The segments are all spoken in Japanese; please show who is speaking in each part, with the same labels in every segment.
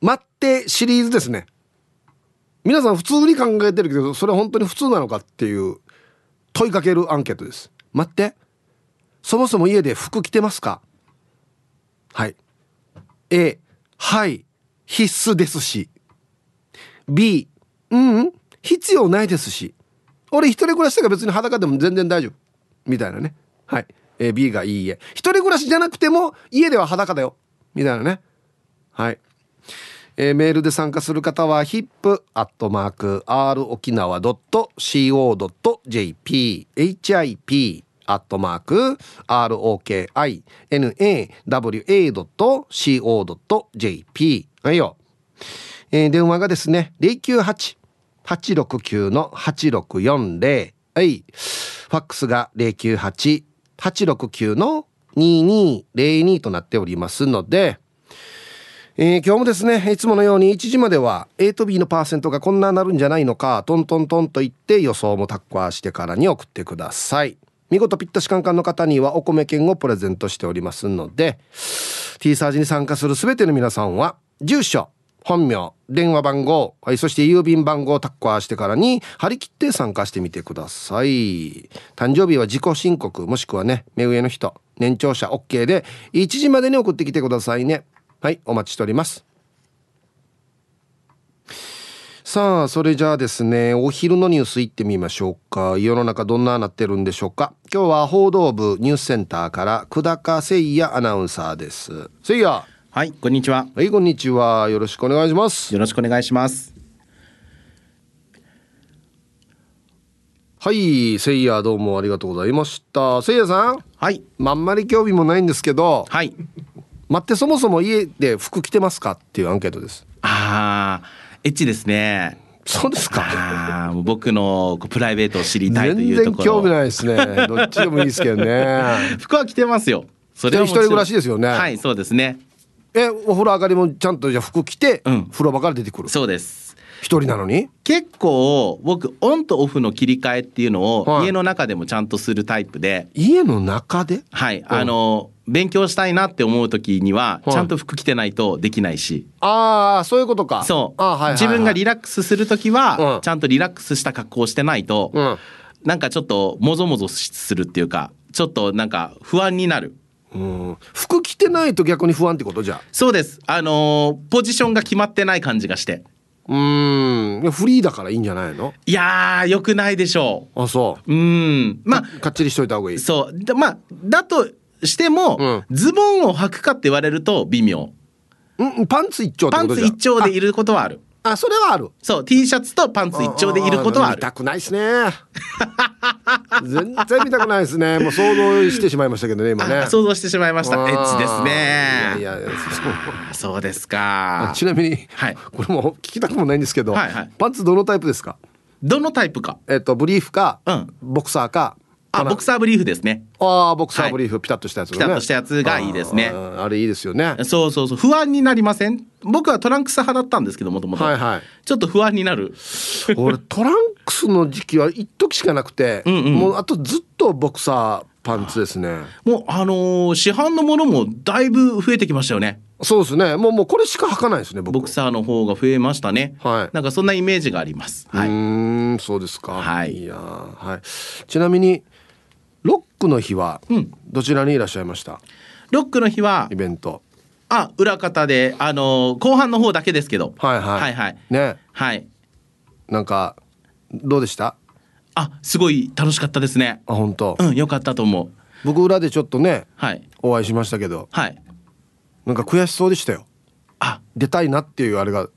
Speaker 1: 待ってシリーズですね。皆さん普通に考えてるけどそれ本当に普通なのかっていう問いかけるアンケートです。待って。そもそも家で服着てますか？はい。A はい。必須ですし。B うん必要ないですし。俺一人暮らしだか別に裸でも全然大丈夫。みたいなね。はい、え、B がいいえ一人暮らしじゃなくても家では裸だよ。みたいなね。はい。えー、メールで参加する方は hip.r 沖縄 .co.jp hip アットマーク ROKINAWA.CO.jp はいよ、えー、電話がですね098-869-8640はい。ファックスが098869-2202となっておりますのでえー、今日もですねいつものように1時までは A と B のパーセントがこんななるんじゃないのかトントントンと言って予想もタッカーしてからに送ってください。見事ピッタシカンカンの方にはお米券をプレゼントしておりますので T サージに参加する全ての皆さんは住所本名電話番号、はい、そして郵便番号をタッカーしてからに張り切って参加してみてください。誕生日は自己申告もしくはね目上の人年長者 OK で1時までに送ってきてくださいね。はいお待ちしております。さあそれじゃあですねお昼のニュースいってみましょうか。世の中どんななってるんでしょうか。今日は報道部ニュースセンターから久高誠也アナウンサーです。誠也。
Speaker 2: はいこんにちは。
Speaker 1: はいこんにちは。よろしくお願いします。
Speaker 2: よろしくお願いします。
Speaker 1: はいせいやどうもありがとうございました。せいやさん。
Speaker 2: はい。
Speaker 1: まんまり興味もないんですけど。
Speaker 2: はい
Speaker 1: 待ってそもそも家で服着てますかっていうアンケートです。
Speaker 2: ああエッチですね。
Speaker 1: そうですか？
Speaker 2: あ僕のプライベートを知りたいというところ。
Speaker 1: 興味ないですね。どっちでもいいですけどね。
Speaker 2: 服は着てますよ。
Speaker 1: それは一人暮らしですよね。
Speaker 2: はいそうですね。
Speaker 1: えお風呂上がりもちゃんとじゃ服着て、うん、風呂場から出てくる。
Speaker 2: そうです
Speaker 1: 一人なのに？
Speaker 2: 結構僕オンとオフの切り替えっていうのを家の中でもちゃんとするタイプで、
Speaker 1: 家の中で？
Speaker 2: はい、あの勉強したいなって思う時にはちゃんと服着てないとできないし、
Speaker 1: ああそういうことか。
Speaker 2: そう、はいはいはい、自分がリラックスする時は、ちゃんとリラックスした格好をしてないと、うん、なんかちょっともぞもぞするっていうかちょっとなんか不安になる。
Speaker 1: うん、服着てないと逆に不安ってこと？じゃ
Speaker 2: そうです。あのー、ポジションが決まってない感じがして
Speaker 1: うん。フリーだからいいんじゃないの？
Speaker 2: いやよくないでしょ
Speaker 1: う。あそ
Speaker 2: う。うん。
Speaker 1: まあかっちりしといた方がいい。
Speaker 2: そう。まあだとしても、うん、ズボンを履くかって言われると微妙。
Speaker 1: うんパンツ一丁
Speaker 2: パンツ一丁でいることはある
Speaker 1: あそれはある。
Speaker 2: そう T シャツとパンツ一丁でいることはある。
Speaker 1: 見たくないですね。全然見たくないですね。もう想像してしまいましたけどね今ね。
Speaker 2: 想像してしまいました。エッチですね。いやいやそう。そうですか。
Speaker 1: ちなみに、はい、これも聞きたくもないんですけど、はいはい、パンツどのタイプですか？
Speaker 2: どのタイプか？
Speaker 1: えっとブリーフか、うん、ボクサーか
Speaker 2: あボクサーブリーフですね。
Speaker 1: ああボクサーブリーフ、はい、ピタッとしたやつ、ね、
Speaker 2: ピタッとしたやつがいいですね。
Speaker 1: あれいいですよね。
Speaker 2: そうそうそう。不安になりません？僕はトランクス派だったんですけどもともとちょっと不安になる。
Speaker 1: 俺トランクスの時期は一時しかなくて、うんうん、もうあとずっとボクサーパンツですね。
Speaker 2: もうあのー、市販のものもだいぶ増えてきましたよね。
Speaker 1: そうですね。もうもうこれしか履かないですね
Speaker 2: ボクサーの方が増えましたね。はい。なんかそんなイメージがあります。
Speaker 1: はい。うんそうですか。
Speaker 2: はい。
Speaker 1: いやはい。ちなみにロックの日はどちらにいらっしゃいました、
Speaker 2: ロックの日は
Speaker 1: イベント。
Speaker 2: あ裏方であの後半の方だけですけど。
Speaker 1: はいはい。
Speaker 2: はいはい。
Speaker 1: ね。
Speaker 2: はい。
Speaker 1: なんかどうでした？
Speaker 2: あすごい楽しかったですね。
Speaker 1: あ本当。
Speaker 2: うんよかったと思う。
Speaker 1: 僕裏でちょっとね、
Speaker 2: はい、
Speaker 1: お会いしましたけど。
Speaker 2: はい。
Speaker 1: なんか悔しそうでしたよ。
Speaker 2: あ。
Speaker 1: 出たいなっていうあれが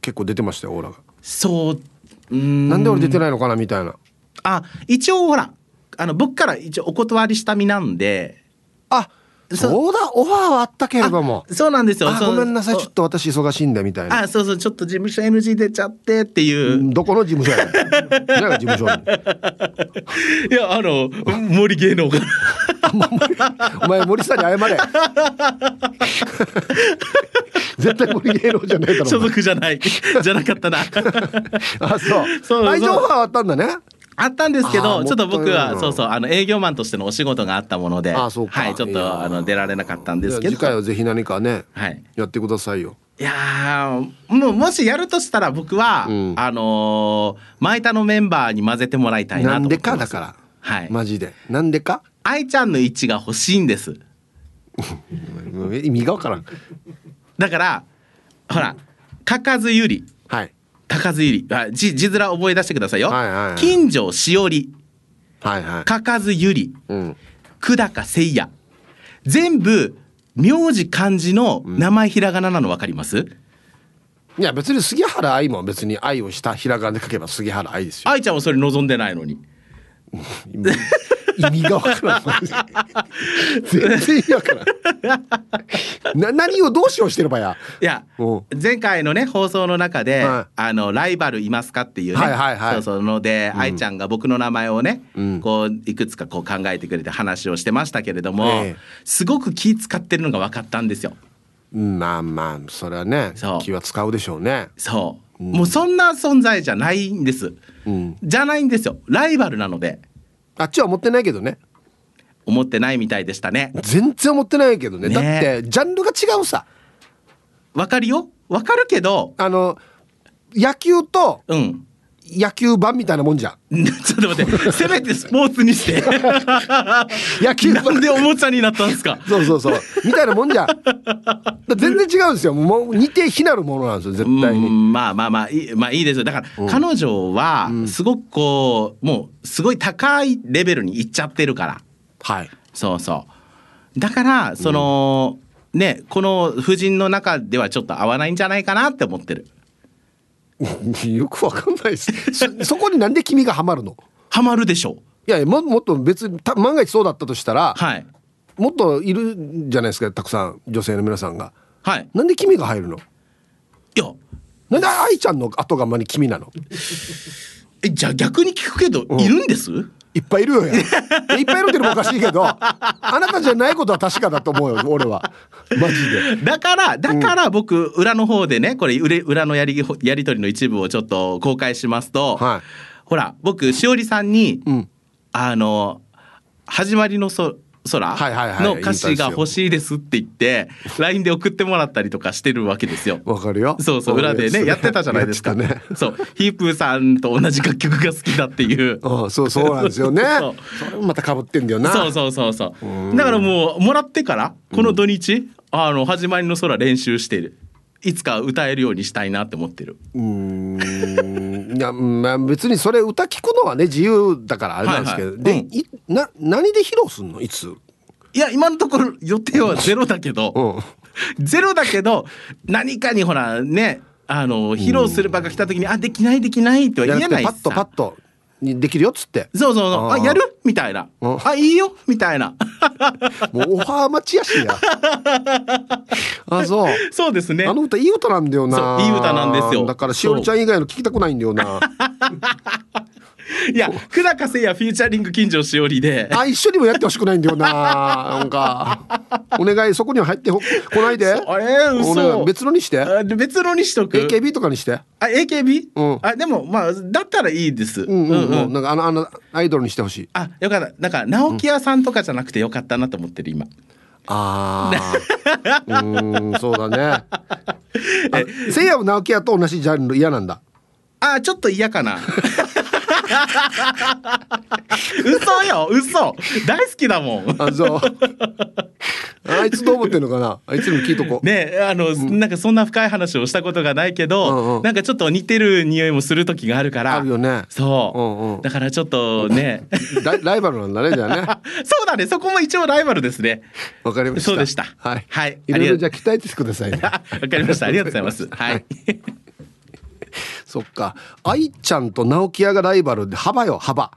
Speaker 1: 結構出てましたよオーラが。
Speaker 2: そう
Speaker 1: うん。なんで俺出てないのかなみたいな。
Speaker 2: あ一応ほらあの僕から一応お断りした身なんで。
Speaker 1: あそう。だオファーはあったけれども。
Speaker 2: そうなんですよ。
Speaker 1: ごめんなさいちょっと私忙しいんだみたいな。
Speaker 2: あそうそうちょっと事務所 NG 出ちゃってっていう。
Speaker 1: どこの事務所や事務所
Speaker 2: いやあの森芸能が
Speaker 1: お前森さんに謝れ。絶対森芸能じゃないだろ
Speaker 2: 所属じゃない。じゃなかったな。
Speaker 1: あそう。そう愛情オファーあったんだね
Speaker 2: あったんですけどちょっと僕はそうそうあの営業マンとしてのお仕事があったものではいちょっとあの出られなかったんですけど。
Speaker 1: 次回はぜひ何かね、はい、やってくださいよ。
Speaker 2: いやもうもしやるとしたら僕は、うん、あのー、前田のメンバーに混ぜてもらいたいなと思って
Speaker 1: なんでかだから。
Speaker 2: はい。
Speaker 1: マジで。なんでか？
Speaker 2: 愛ちゃんの位置が欲しいんです。
Speaker 1: 意味がわからん。
Speaker 2: だからほらかかずゆり。
Speaker 1: はい
Speaker 2: 高津ゆりあ字字面覚え出してくださいよ、
Speaker 1: はいはいはい、
Speaker 2: 金城しおり。
Speaker 1: はいはい、
Speaker 2: かかずゆり、
Speaker 1: うん、
Speaker 2: 久高せいや。全部名字漢字の名前ひらがななの分かります、うん、
Speaker 1: いや別に杉原愛も別に愛をしたひらがなで書けば杉原愛ですよ。
Speaker 2: 愛ちゃんはそれ望んでないのに
Speaker 1: 意味がわからん。全然意味わからん。な何をどうしようしてればや。
Speaker 2: いや前回のね放送の中で、はい、あのライバルいますかっていうね、
Speaker 1: はいはいはい、
Speaker 2: そうそう。ので、うん、愛ちゃんが僕の名前をね、うん、こういくつかこう考えてくれて話をしてましたけれども、えー、すごく気使ってるのが分かったんですよ。
Speaker 1: まあまあそれはね気は使うでしょうね。
Speaker 2: そう、うん、もうそんな存在じゃないんです、じゃないんですよ。ライバルなので。
Speaker 1: あっちは思ってないけどね。
Speaker 2: 思ってないみたいでしたね。
Speaker 1: 全然思ってないけどね、ね、だってジャンルが違うさ。
Speaker 2: わかるよ。わかるけど。
Speaker 1: あの野球と
Speaker 2: うん
Speaker 1: 野球版みたいなもんじゃん。
Speaker 2: ちょっと待って、せめてスポーツにして。
Speaker 1: 野球
Speaker 2: なんでおもちゃになったんですか？
Speaker 1: そうそうそう。みたいなもんじゃん。全然違うんですよ。もう似て非なるものなんですよ、絶対に。
Speaker 2: まあまあまあ、いいまあいいですよ。だから、彼女は、すごくこう、もう、すごい高いレベルに行っちゃってるから。
Speaker 1: はい。
Speaker 2: そうそう。だから、その、うん、ね、この夫人の中ではちょっと合わないんじゃないかなって思ってる。
Speaker 1: よくわかんないです そ。そこになんで君がハマるの？
Speaker 2: ハマるでしょ
Speaker 1: う。いやももっと別に万が一そうだったとしたら、
Speaker 2: はい、
Speaker 1: もっといるじゃないですかたくさん女性の皆さんが。
Speaker 2: はい。
Speaker 1: なんで君が入るの？い
Speaker 2: や。
Speaker 1: なんで愛ちゃんの後がまに君なの？
Speaker 2: えじゃあ逆に聞くけど、うん、いるんです？
Speaker 1: いっぱいいるよや。いっぱいいるってのもおかしいけど、あなたじゃないことは確かだと思うよ、俺は。マジで。
Speaker 2: だから、だから僕、裏の方でね、これ、裏のやり、やりとりの一部をちょっと公開しますと、
Speaker 1: はい、
Speaker 2: ほら、僕、しおりさんに、
Speaker 1: うん、
Speaker 2: あの、始まりのそ、空の歌詞が欲しいですって言って LINE で送ってもらったりとかしてるわけですよ。
Speaker 1: わかるよ。
Speaker 2: そうそう裏でねやってたじゃないですか。
Speaker 1: ね、
Speaker 2: そうヒープーさんと同じ楽曲が好きだっていう。
Speaker 1: あそうそうなんですよね。それもまた被ってんだよな。
Speaker 2: そうそうそうそう。だからもうもらってからこの土日、うん、あの始まりの空練習してる。いつか歌えるようにしたいなって思ってる。
Speaker 1: うんいやまあ別にそれ歌聞くのはね自由だからあれなんですけど、はいはい、で、うん、いな何で披露すんの？いつ？
Speaker 2: いや今のところ予定はゼロだけど、ゼロだけど何かにほらねあの披露する場が来た時に「あできないできない」っては言えない
Speaker 1: パッとパッとにできるよっつって。
Speaker 2: そうそうそう。あやる？みたいな。あいいよ？みたいな。
Speaker 1: もうオファー待ちやしや。あそう。
Speaker 2: そうですね。
Speaker 1: あの歌いい歌なんだよな。
Speaker 2: いい歌なんですよ。
Speaker 1: だからしおりちゃん以外の聞きたくないんだよな
Speaker 2: いや久高誠也フィーチャリング近所しおりで。
Speaker 1: あ一緒にもやってほしくないんだよななんか。お願いそこには入ってこないで。
Speaker 2: あれ嘘。
Speaker 1: 別のにして。
Speaker 2: 別のにしとく。
Speaker 1: AKB とかにして。
Speaker 2: あ AKB、
Speaker 1: うん、
Speaker 2: あでもまあだったらいいです。
Speaker 1: うんうん、うん、なんかあのあのアイドルにしてほしい。
Speaker 2: あよかった。なんか直木屋さんとかじゃなくてよかったなと思ってる今、
Speaker 1: ああうんそうだね。せいやも直木屋と同じジャンル嫌なんだ。
Speaker 2: あちょっと嫌かな 嘘よ嘘。大好きだもん。
Speaker 1: あそうあ。いつどう思ってんのかな？あいつにも聞いとこ
Speaker 2: ねあの、うん、なんかそんな深い話をしたことがないけど、うんうん、なんかちょっと似てる匂いもする時があるから。
Speaker 1: あるよね。
Speaker 2: そう、
Speaker 1: うんうん、
Speaker 2: だからちょっとね。
Speaker 1: ライバルなんだねじゃあね。
Speaker 2: そうだねそこも一応ライバルですね。
Speaker 1: わかりました。
Speaker 2: そうでした。
Speaker 1: はい、
Speaker 2: はい、
Speaker 1: いろいろじゃあ期待してくださいね。
Speaker 2: わかりました。ありがとうございます。はい、はい
Speaker 1: そっか。愛ちゃんと直木屋がライバルで幅よ幅。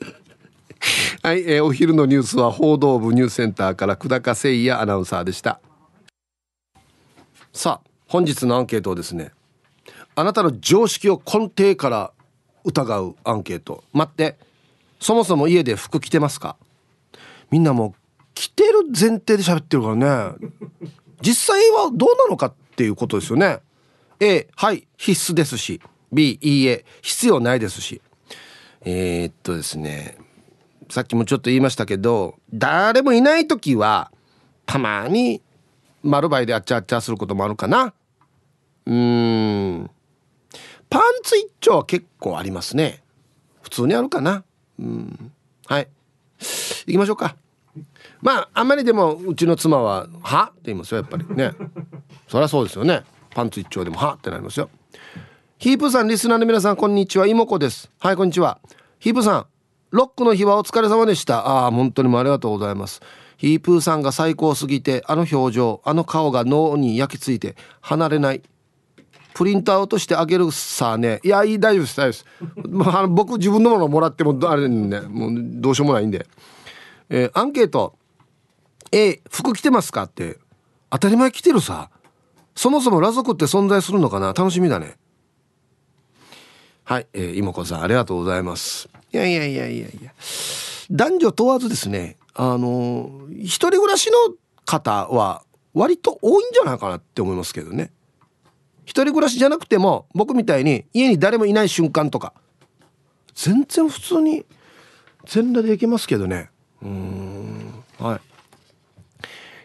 Speaker 1: はい、えー、お昼のニュースは報道部ニュースセンターから久高誠也アナウンサーでした。さあ本日のアンケートをですねあなたの常識を根底から疑うアンケート。待ってそもそも家で服着てますか？みんなもう着てる前提で喋ってるからね。実際はどうなのかっていうことですよね。A はい必須ですし B いいえ必要ないですし。えー、っとですねさっきもちょっと言いましたけど誰もいない時はたまに丸バイであっちゃあっちゃすることもあるかな。うん。パンツ一丁は結構ありますね。普通にあるかな。うん。はい。行きましょうか。まああんまりでもうちの妻は「は?」って言いますよやっぱり。ね。そりゃそうですよね。パンツ一丁でも「は?」ってなりますよ。ヒープさんリスナーの皆さんこんにちは。妹子です。はいこんにちは。ヒープさんロックの日はお疲れ様でした。ああ本当にもありがとうございます。ヒープーさんが最高すぎてあの表情あの顔が脳に焼き付いて離れない。プリントアウトしてあげるさね。いやいい大丈夫です大丈夫です、まあ、僕自分のものもらってもあれねもうどうしようもないんで、えー、アンケート「A 服着てますか?」って。当たり前着てるさ。そもそも裸族って存在するのかな？楽しみだね。はい、えー、妹子さんありがとうございます。いやいやいやいやいや。男女問わずですねあの一人暮らしの方は割と多いんじゃないかなって思いますけどね。一人暮らしじゃなくても僕みたいに家に誰もいない瞬間とか全然普通に全裸で行けますけどね。うんはい。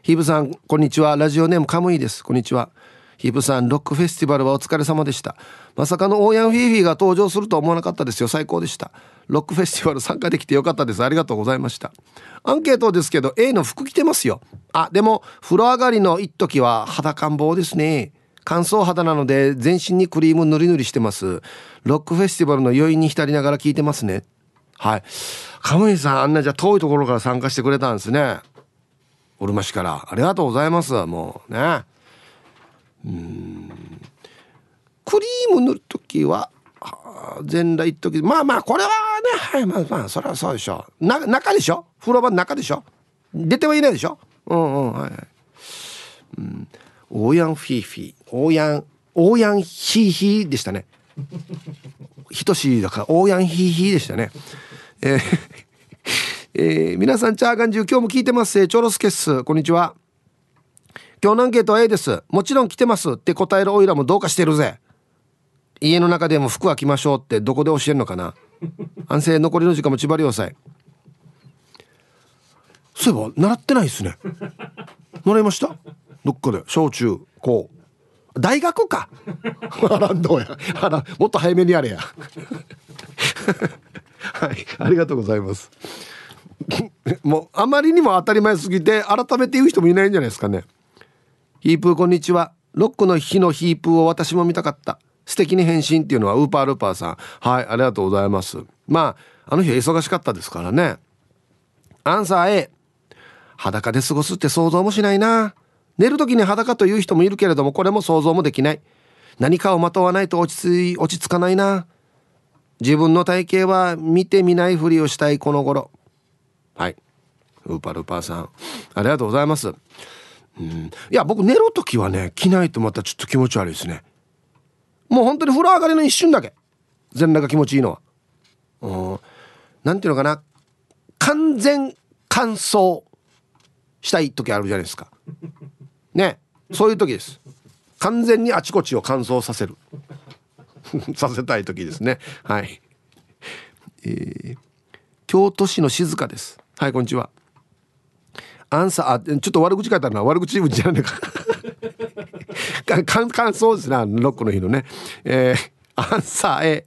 Speaker 1: ヒブさんこんにちは。ラジオネームカムイです。こんにちは。ヒブさんロックフェスティバルはお疲れ様でした。まさかのオーヤンフィーフィーが登場するとは思わなかったですよ。最高でした。ロックフェスティバル参加できてよかったです。ありがとうございました。アンケートですけど A の服着てますよ。あでも風呂上がりの一時は肌感棒ですね。乾燥肌なので全身にクリーム塗り塗りしてます。ロックフェスティバルの余韻に浸りながら聞いてますね。はい。カムイさんあんなじゃ遠いところから参加してくれたんですね。うるま市から。ありがとうございます。もうね。うん。クリーム塗る時は全裸一時まあまあこれはねはいまあまあそれはそうでしょな中でしょ？風呂場の中でしょ？出てはいないでしょ？うんうんはい。はいうん。オーヤンフィーフィー。オーヤンオーヤンヒーヒーでしたね。ひとしだからオーヤンヒーヒーでしたね。えーえー、皆さんチャーガンジュ今日も聞いてます。チョロスケッスこんにちは。今日のアンケートは A です。もちろん来てますって答えるオイラもどうかしてるぜ。家の中でも服は着ましょうってどこで教えるのかな。安静残りの時間も縛り要塞そういえば習ってないですね。習いました？どっかで。小中高。大学か。あらんどうや。あらもっと早めにやれや。はいありがとうございます。もうあまりにも当たり前すぎて改めて言う人もいないんじゃないですかね。ヒープーこんにちは。ロックの日のヒープーを私も見たかった。素敵に変身っていうのはウーパールーパーさん。はいありがとうございます。まああの日は忙しかったですからね。アンサー A 裸で過ごすって想像もしないな。寝る時に裸という人もいるけれどもこれも想像もできない。何かをまとわないと落ち着い落ち着かないな。自分の体型は見てみないふりをしたいこの頃。はい。ウーパールーパーさん。ありがとうございます。うん。いや僕寝る時はね着ないとまたちょっと気持ち悪いですね。もう本当に風呂上がりの一瞬だけ。全裸が気持ちいいのは。うん。なんていうのかな。完全乾燥したい時あるじゃないですか。ね。そういう時です。完全にあちこちを乾燥させる。させたい時ですね。はい。えー、京都市の静香です。はいこんにちは。アンサーあちょっと悪口書いたな。悪口言うんじゃない か。か感想ですねロックの日のね。えー、アンサー A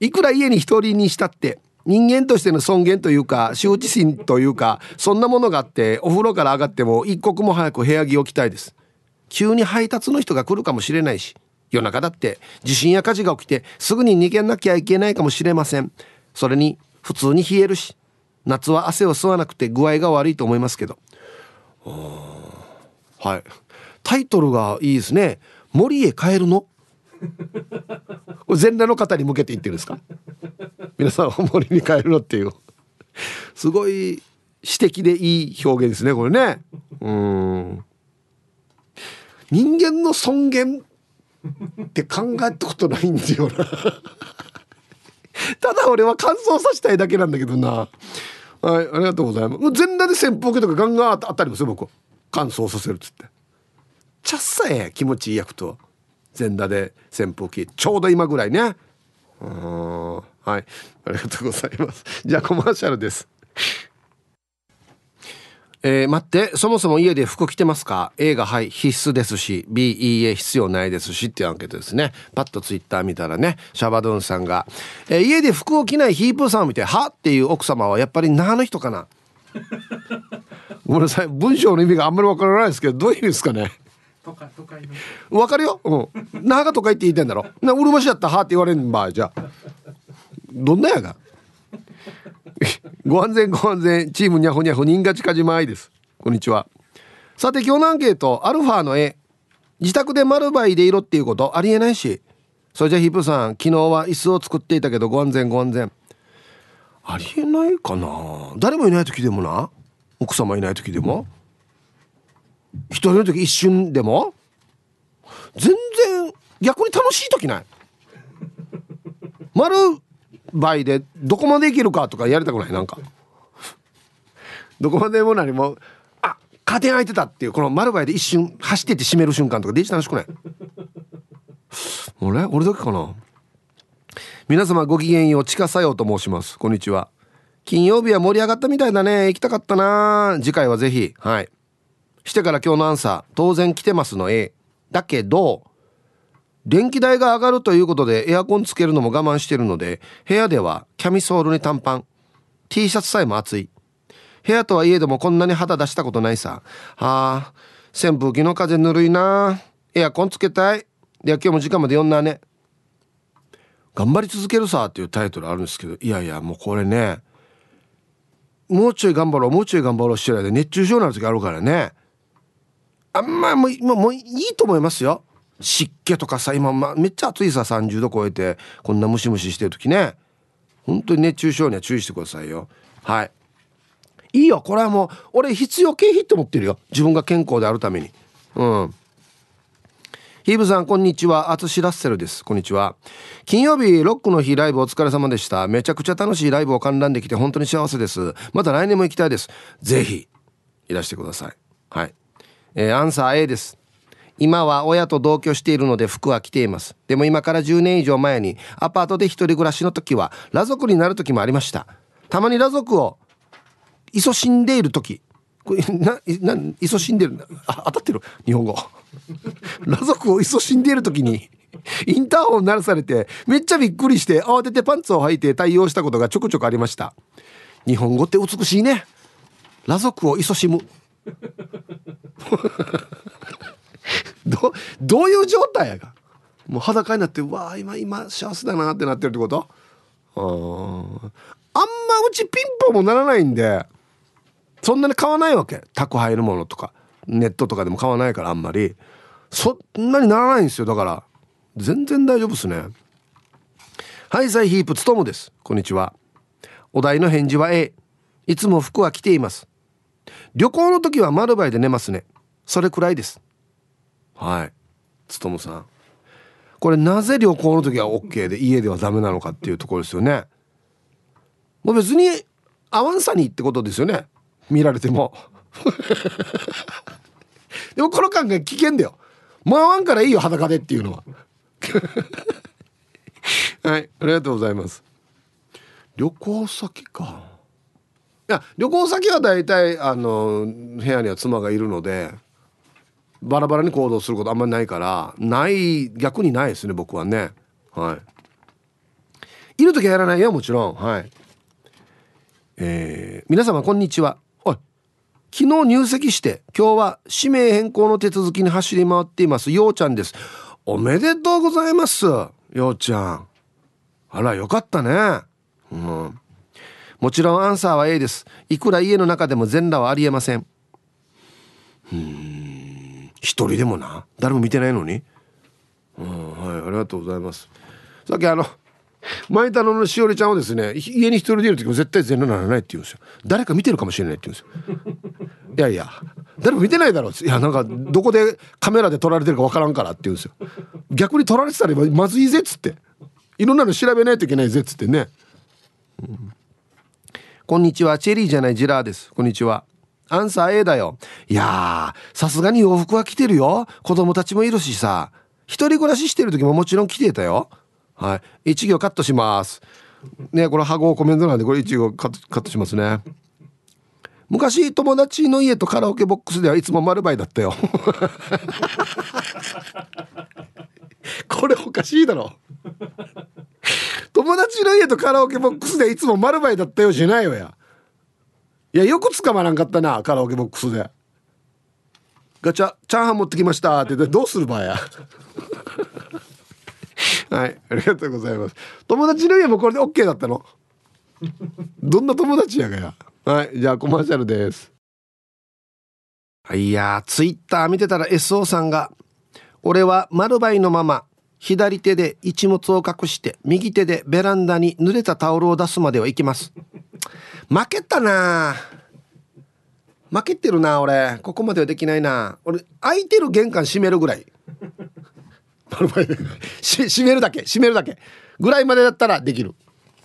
Speaker 1: いくら家に一人にしたって人間としての尊厳というか羞恥心というかそんなものがあってお風呂から上がっても一刻も早く部屋着を着たいです。急に配達の人が来るかもしれないし夜中だって地震や火事が起きてすぐに逃げなきゃいけないかもしれません。それに普通に冷えるし。夏は汗を吸わなくて具合が悪いと思いますけど。はい。タイトルがいいですね。森へ帰るの？これ全裸の方に向けて言ってるんですか？皆さんは森に帰るのっていう。すごい詩的でいい表現ですねこれね。うん。人間の尊厳って考えたことないんだよな。ただ俺は乾燥させたいだけなんだけどな。はいありがとうございます。全裸で扇風機とかガンガン当たりますよ僕乾燥させるっつって。ちゃっさえ気持ちいい役と全裸で扇風機ちょうど今ぐらいね。うんはい。ありがとうございます。じゃあコマーシャルです。えー、待ってそもそも家で服着てますか？A がはい必須ですし B いいえ必要ないですしっていうアンケートですね。パッとツイッター見たらねシャバドゥンさんが、えー、家で服を着ないヒープーさんを見てはっていう奥様はやっぱり那覇の人かな？ごめんなさい文章の意味があんまりわからないですけどどういう意味ですかね？わかるよ？うん。那覇が都会って言いたいんだろ。なうるま市だったらはって言われんばじゃあ。どんなやが？ご安全ご安全チームにゃほにゃほ人が近島愛です。こんにちは。さて今日のアンケートアルファの絵。自宅で丸バイで色っていうことありえないし。それじゃヒップさん昨日は椅子を作っていたけどご安全ご安全。ありえないかな。誰もいない時でもな。奥様いない時でも。一人の時一瞬でも。全然逆に楽しい時ない。丸倍でどこまでいけるかとかやりたくない？なんか。どこまでも何もあカーテン開いてたっていうこの丸倍で一瞬走ってって閉める瞬間とかデジ楽しくない？俺俺だけかな。皆様ごきげんよう地下作用と申します。こんにちは。金曜日は盛り上がったみたいだね。行きたかったな。次回はぜひはい。してから今日のアンサー当然来てますの A だけど電気代が上がるということでエアコンつけるのも我慢してるので部屋ではキャミソールに短パン T シャツさえも暑い。部屋とはいえどもこんなに肌出したことないさ。はあ扇風機の風ぬるいな。エアコンつけたい。では今日も時間まで読んだね。頑張り続けるさっていうタイトルあるんですけどいやいやもうこれねもうちょい頑張ろうもうちょい頑張ろうしてる間熱中症になる時あるからね。あんまもうもういいと思いますよ。湿気とかさ今、ま、めっちゃ暑いさ30度超えてこんなムシムシしてる時ね。本当に熱中症には注意してくださいよ。はい。いいよこれはもう俺必要経費って思ってるよ。自分が健康であるために。うん。ヒーブさんこんにちは。アツシラッセルです。こんにちは。金曜日ロックの日ライブお疲れ様でした。めちゃくちゃ楽しいライブを観覧できて本当に幸せです。また来年も行きたいです。ぜひいらしてください。はい。えー、アンサー A です。今は親と同居しているので服は着ています。でも今から10年以上前にアパートで一人暮らしの時は裸族になる時もありました。たまに裸族を勤しんでいる時。これなな勤しんでるあ当たってる日本語。裸族を勤しんでいる時にインターホン鳴らされてめっちゃびっくりして慌ててパンツを履いて対応したことがちょくちょくありました。日本語って美しいね。裸族を勤しむ。どどういう状態やが？もう裸になってうわ今今幸せだなってなってるってこと？ああんまうちピンポンもならないんでそんなに買わないわけ。宅配のものとか。ネットとかでも買わないからあんまり。そんなにならないんですよ。だから全然大丈夫っすね。はいサイヒープつとむです。こんにちは。お題の返事は A いつも服は着ています。旅行の時は丸バイで寝ますね。それくらいです。はい。つとむさん。これなぜ旅行の時は OK で家ではダメなのかっていうところですよね。もう別に合わんさにってことですよね。見られても。でもこの考え危険だよ。もう合わんからいいよ裸でっていうのは。はい。ありがとうございます。旅行先か。いや旅行先は大体あの部屋には妻がいるのでバラバラに行動することあんまりないからない逆にないですね僕はね。はい。いる時はやらないよもちろん。はい。えー、皆様こんにちは。おい。昨日入籍して今日は氏名変更の手続きに走り回っていますようちゃんです。おめでとうございますようちゃん。あらよかったね。うん。もちろんアンサーは A です。いくら家の中でも全裸はありえません。うん。一人でもな？誰も見てないのに？うんはいありがとうございます。さっきあの前田のしおりちゃんはですね家に一人でいる時も絶対全裸ならないって言うんですよ。誰か見てるかもしれないって言うんですよ。いやいや誰も見てないだろういやなんかどこでカメラで撮られてるか分からんからって言うんですよ。逆に撮られてたらまずいぜっつって。いろんなの調べないといけないぜっつってね、うん、こんにちは。チェリーじゃないジラーです。こんにちは。アンサー A だよ。いやー、さすがに洋服は着てるよ。子供たちもいるしさ。一人暮らししてる時ももちろん着てたよ。はい。一行カットします。ね、これ、ハゴコメントなんで、これ一行カットカットしますね。昔友達の家とカラオケボックスではいつも丸倍だったよ これおかしいだろ友達の家とカラオケボックスでいつも丸倍だったよじゃないよやいやよく捕まらんかったなカラオケボックスで。ガチャチャーハン持ってきましたって言ってどうするばや。はいありがとうございます。友達の家もこれで OK だったの。どんな友達やがや。はいじゃあコマーシャルです。いやツイッター見てたら SO さんが「俺は丸バイのまま左手で一物を隠して右手でベランダに濡れたタオルを出すまでは行きます」負けたな。負けてるな俺。ここまではできないな。俺空いてる玄関閉めるぐらい。閉めるだけ閉めるだけ。ぐらいまでだったらできる。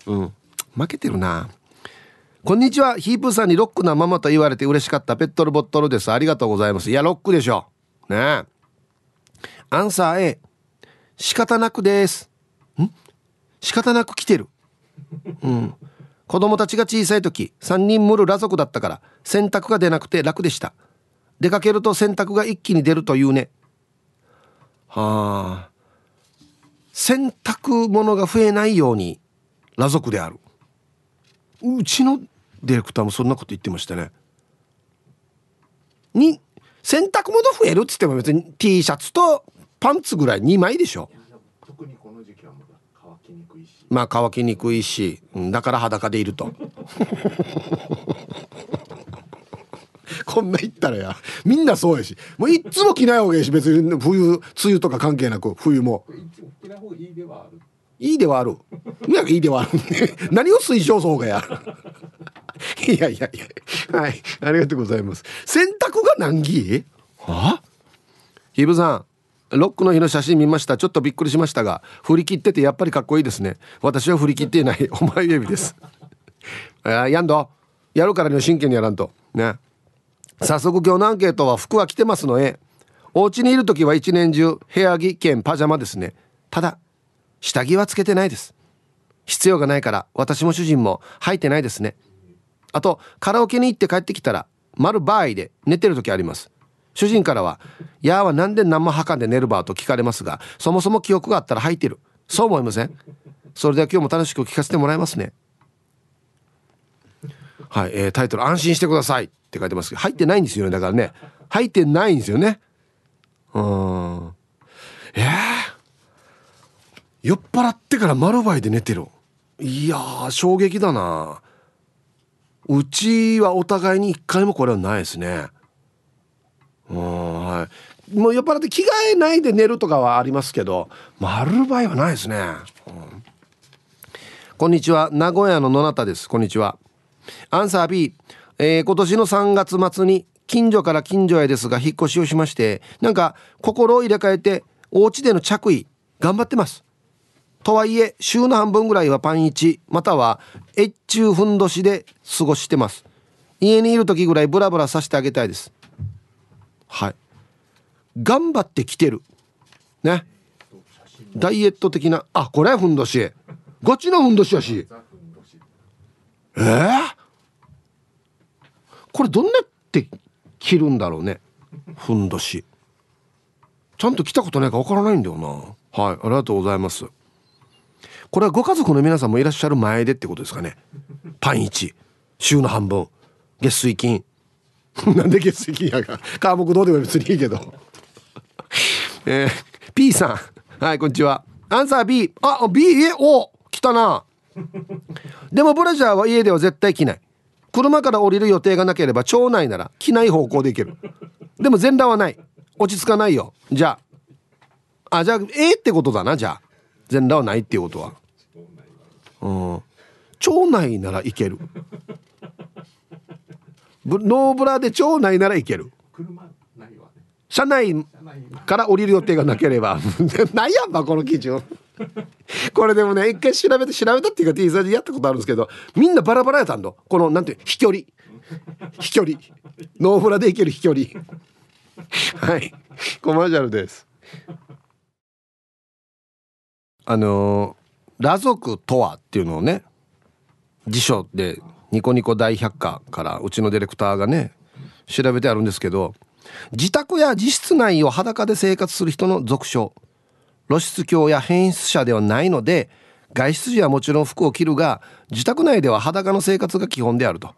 Speaker 1: うん。負けてるな。こんにちは。ヒープさんにロックなママと言われて嬉しかったペットルボットルです。ありがとうございます。いやロックでしょ。ね。アンサー A 仕方なくです。ん？仕方なく来てる。うん子供たちが小さい時3人むる裸族だったから洗濯が出なくて楽でした。出かけると洗濯が一気に出るというね。はあ。洗濯物が増えないように裸族である。うちのディレクターもそんなこと言ってましたね。に洗濯物増えるっつっても別に T シャツとパンツぐらい2枚でしょ。特にこの時期は乾きにくいしまあ乾きにくいしだから裸でいると。こんな言ったらや。みんなそうやし。もういっつも着ない方がいいし別に。冬梅雨とか関係なく冬も。いいではある。いいではある。いいではある。何を推奨そうがや。いやいやいや。はい。ありがとうございます。洗濯が難儀？は？あヒブさんロックの日の写真見ました。ちょっとびっくりしましたが振り切っててやっぱりかっこいいですね。私は振り切っていない。お前指です。あやんど。やるからには真剣にやらんと。ね。早速今日のアンケートは服は着てますのでお家にいる時は一年中部屋着兼パジャマですね。ただ下着はつけてないです。必要がないから私も主人も履いてないですね。あとカラオケに行って帰ってきたら丸バーイで寝てる時あります。主人からは「やーはなんで何も履かんで寝るば?」と聞かれますがそもそも記憶があったら履いてるそう思いません？それでは今日も楽しく聞かせてもらいますね。はい、えー、タイトル「安心してください」って書いてますけど入ってないんですよねだからね。入ってないんですよね。うん。えー、酔っ払ってから丸バイで寝てる。いや衝撃だな。うちはお互いに一回もこれはないですね。もう酔っ払って着替えないで寝るとかはありますけど丸バイはないですね、うん、こんにちは。名古屋の野中です。こんにちは。アンサー B えー、今年の3月末に近所から近所へですが引っ越しをしましてなんか心を入れ替えてお家での着衣頑張ってます。とはいえ週の半分ぐらいはパン1または越中ふんどしで過ごしてます。家にいる時ぐらいブラブラさせてあげたいです。はい。頑張ってきてる。ね。ダイエット的な。あこれはふんどし。ガチのふんどしやし。えー、これどんなって着るんだろうね。ふんどし。ちゃんと着たことないかわからないんだよな。はいありがとうございます。これはご家族の皆さんもいらっしゃる前でってことですかね。パン1週の半分。月水金。なんで月水金やが。川木どうでも別にいいけど。えー、P さん。はいこんにちは。アンサー B あ B えお来たな。でもブラジャーは家では絶対着ない。車から降りる予定がなければ町内なら着ない方向で行ける。でも全裸はない。落ち着かないよ。じゃあ。あじゃあええってことだな。じゃあ。全裸はないっていうことは。うん。町内ならいける。ノーブラで町内ならいける。車車内から降りる予定がなければ。何やんばこの基準。これでもね一回調べて調べたっていうか T サージやったことあるんですけどみんなバラバラやったんだこのなんていう飛距離。飛距離。ノーフラで行ける飛距離。はい。コマーシャルです。あの裸族とはっていうのをね辞書でニコニコ大百科からうちのディレクターがね調べてあるんですけど自宅や自室内を裸で生活する人の俗称。露出狂や変質者ではないので外出時はもちろん服を着るが自宅内では裸の生活が基本であると。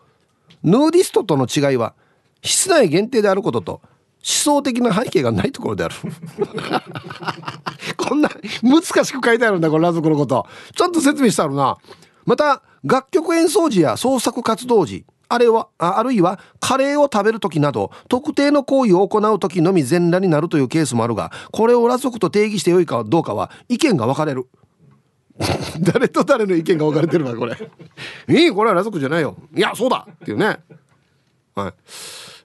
Speaker 1: ヌーディストとの違いは室内限定であることと思想的な背景がないところである。こんな難しく書いてあるんだこのラズクのこと。ちゃんと説明してあるな。また楽曲演奏時や創作活動時あれはあるいはカレーを食べる時など特定の行為を行う時のみ全裸になるというケースもあるがこれを裸族と定義してよいかどうかは意見が分かれる。誰と誰の意見が分かれてるかこれ。いいこれは裸族じゃないよ。いやそうだ！っていうね。はい。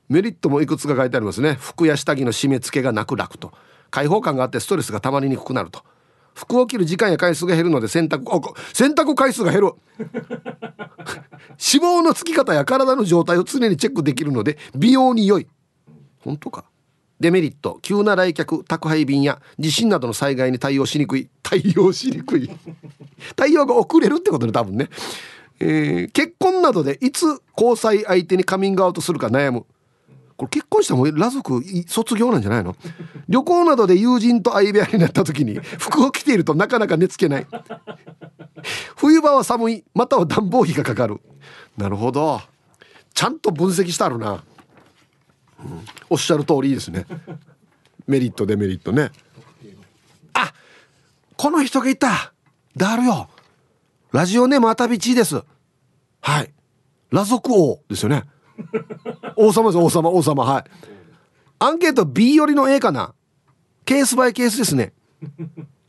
Speaker 1: メリットもいくつか書いてありますね。服や下着の締め付けがなく楽と。開放感があってストレスがたまりにくくなると。服を着る時間や回数が減るので洗濯洗濯回数が減る。脂肪のつき方や体の状態を常にチェックできるので美容に良い。本当か。デメリット。急な来客宅配便や地震などの災害に対応しにくい。対応しにくい。対応が遅れるってことね多分ね、えー、結婚などでいつ交際相手にカミングアウトするか悩む。これ結婚したらも裸族卒業なんじゃないの？旅行などで友人と相部屋になった時に 服を着ているとなかなか寝つけない。冬場は寒いまたは暖房費がかかる。なるほど。ちゃんと分析してあるな、うん、おっしゃる通りいいですね。メリットデメリットね。あこの人がいた。だるよ。ラジオネームあたびちです。はい。裸族王ですよね。王様です。王様王様。はい。アンケート B 寄りの A かな？ケースバイケースですね。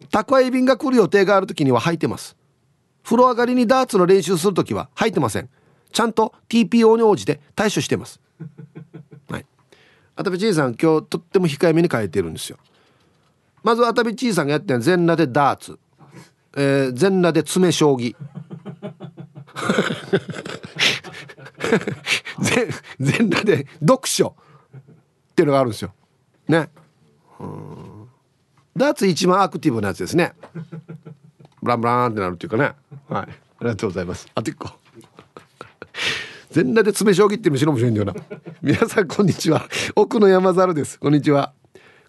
Speaker 1: 宅配便が来る予定がある時には入ってます。風呂上がりにダーツの練習する時は入ってません。ちゃんと TPO に応じて対処してます。はい。あたびちいさん今日とっても控えめに変えてるんですよ。まずあたびちいさんがやってるのは全裸でダーツ、えー、全裸で詰将棋。全全裸で読書。っていうのがあるんですよ。ね。うん。ダーツ一番アクティブなやつですね。ブランブランってなるっていうかね。はい。ありがとうございます。あと一個。全裸で詰将棋ってむしろ面白いんだよな。皆さんこんにちは。奥の山猿です。こんにちは。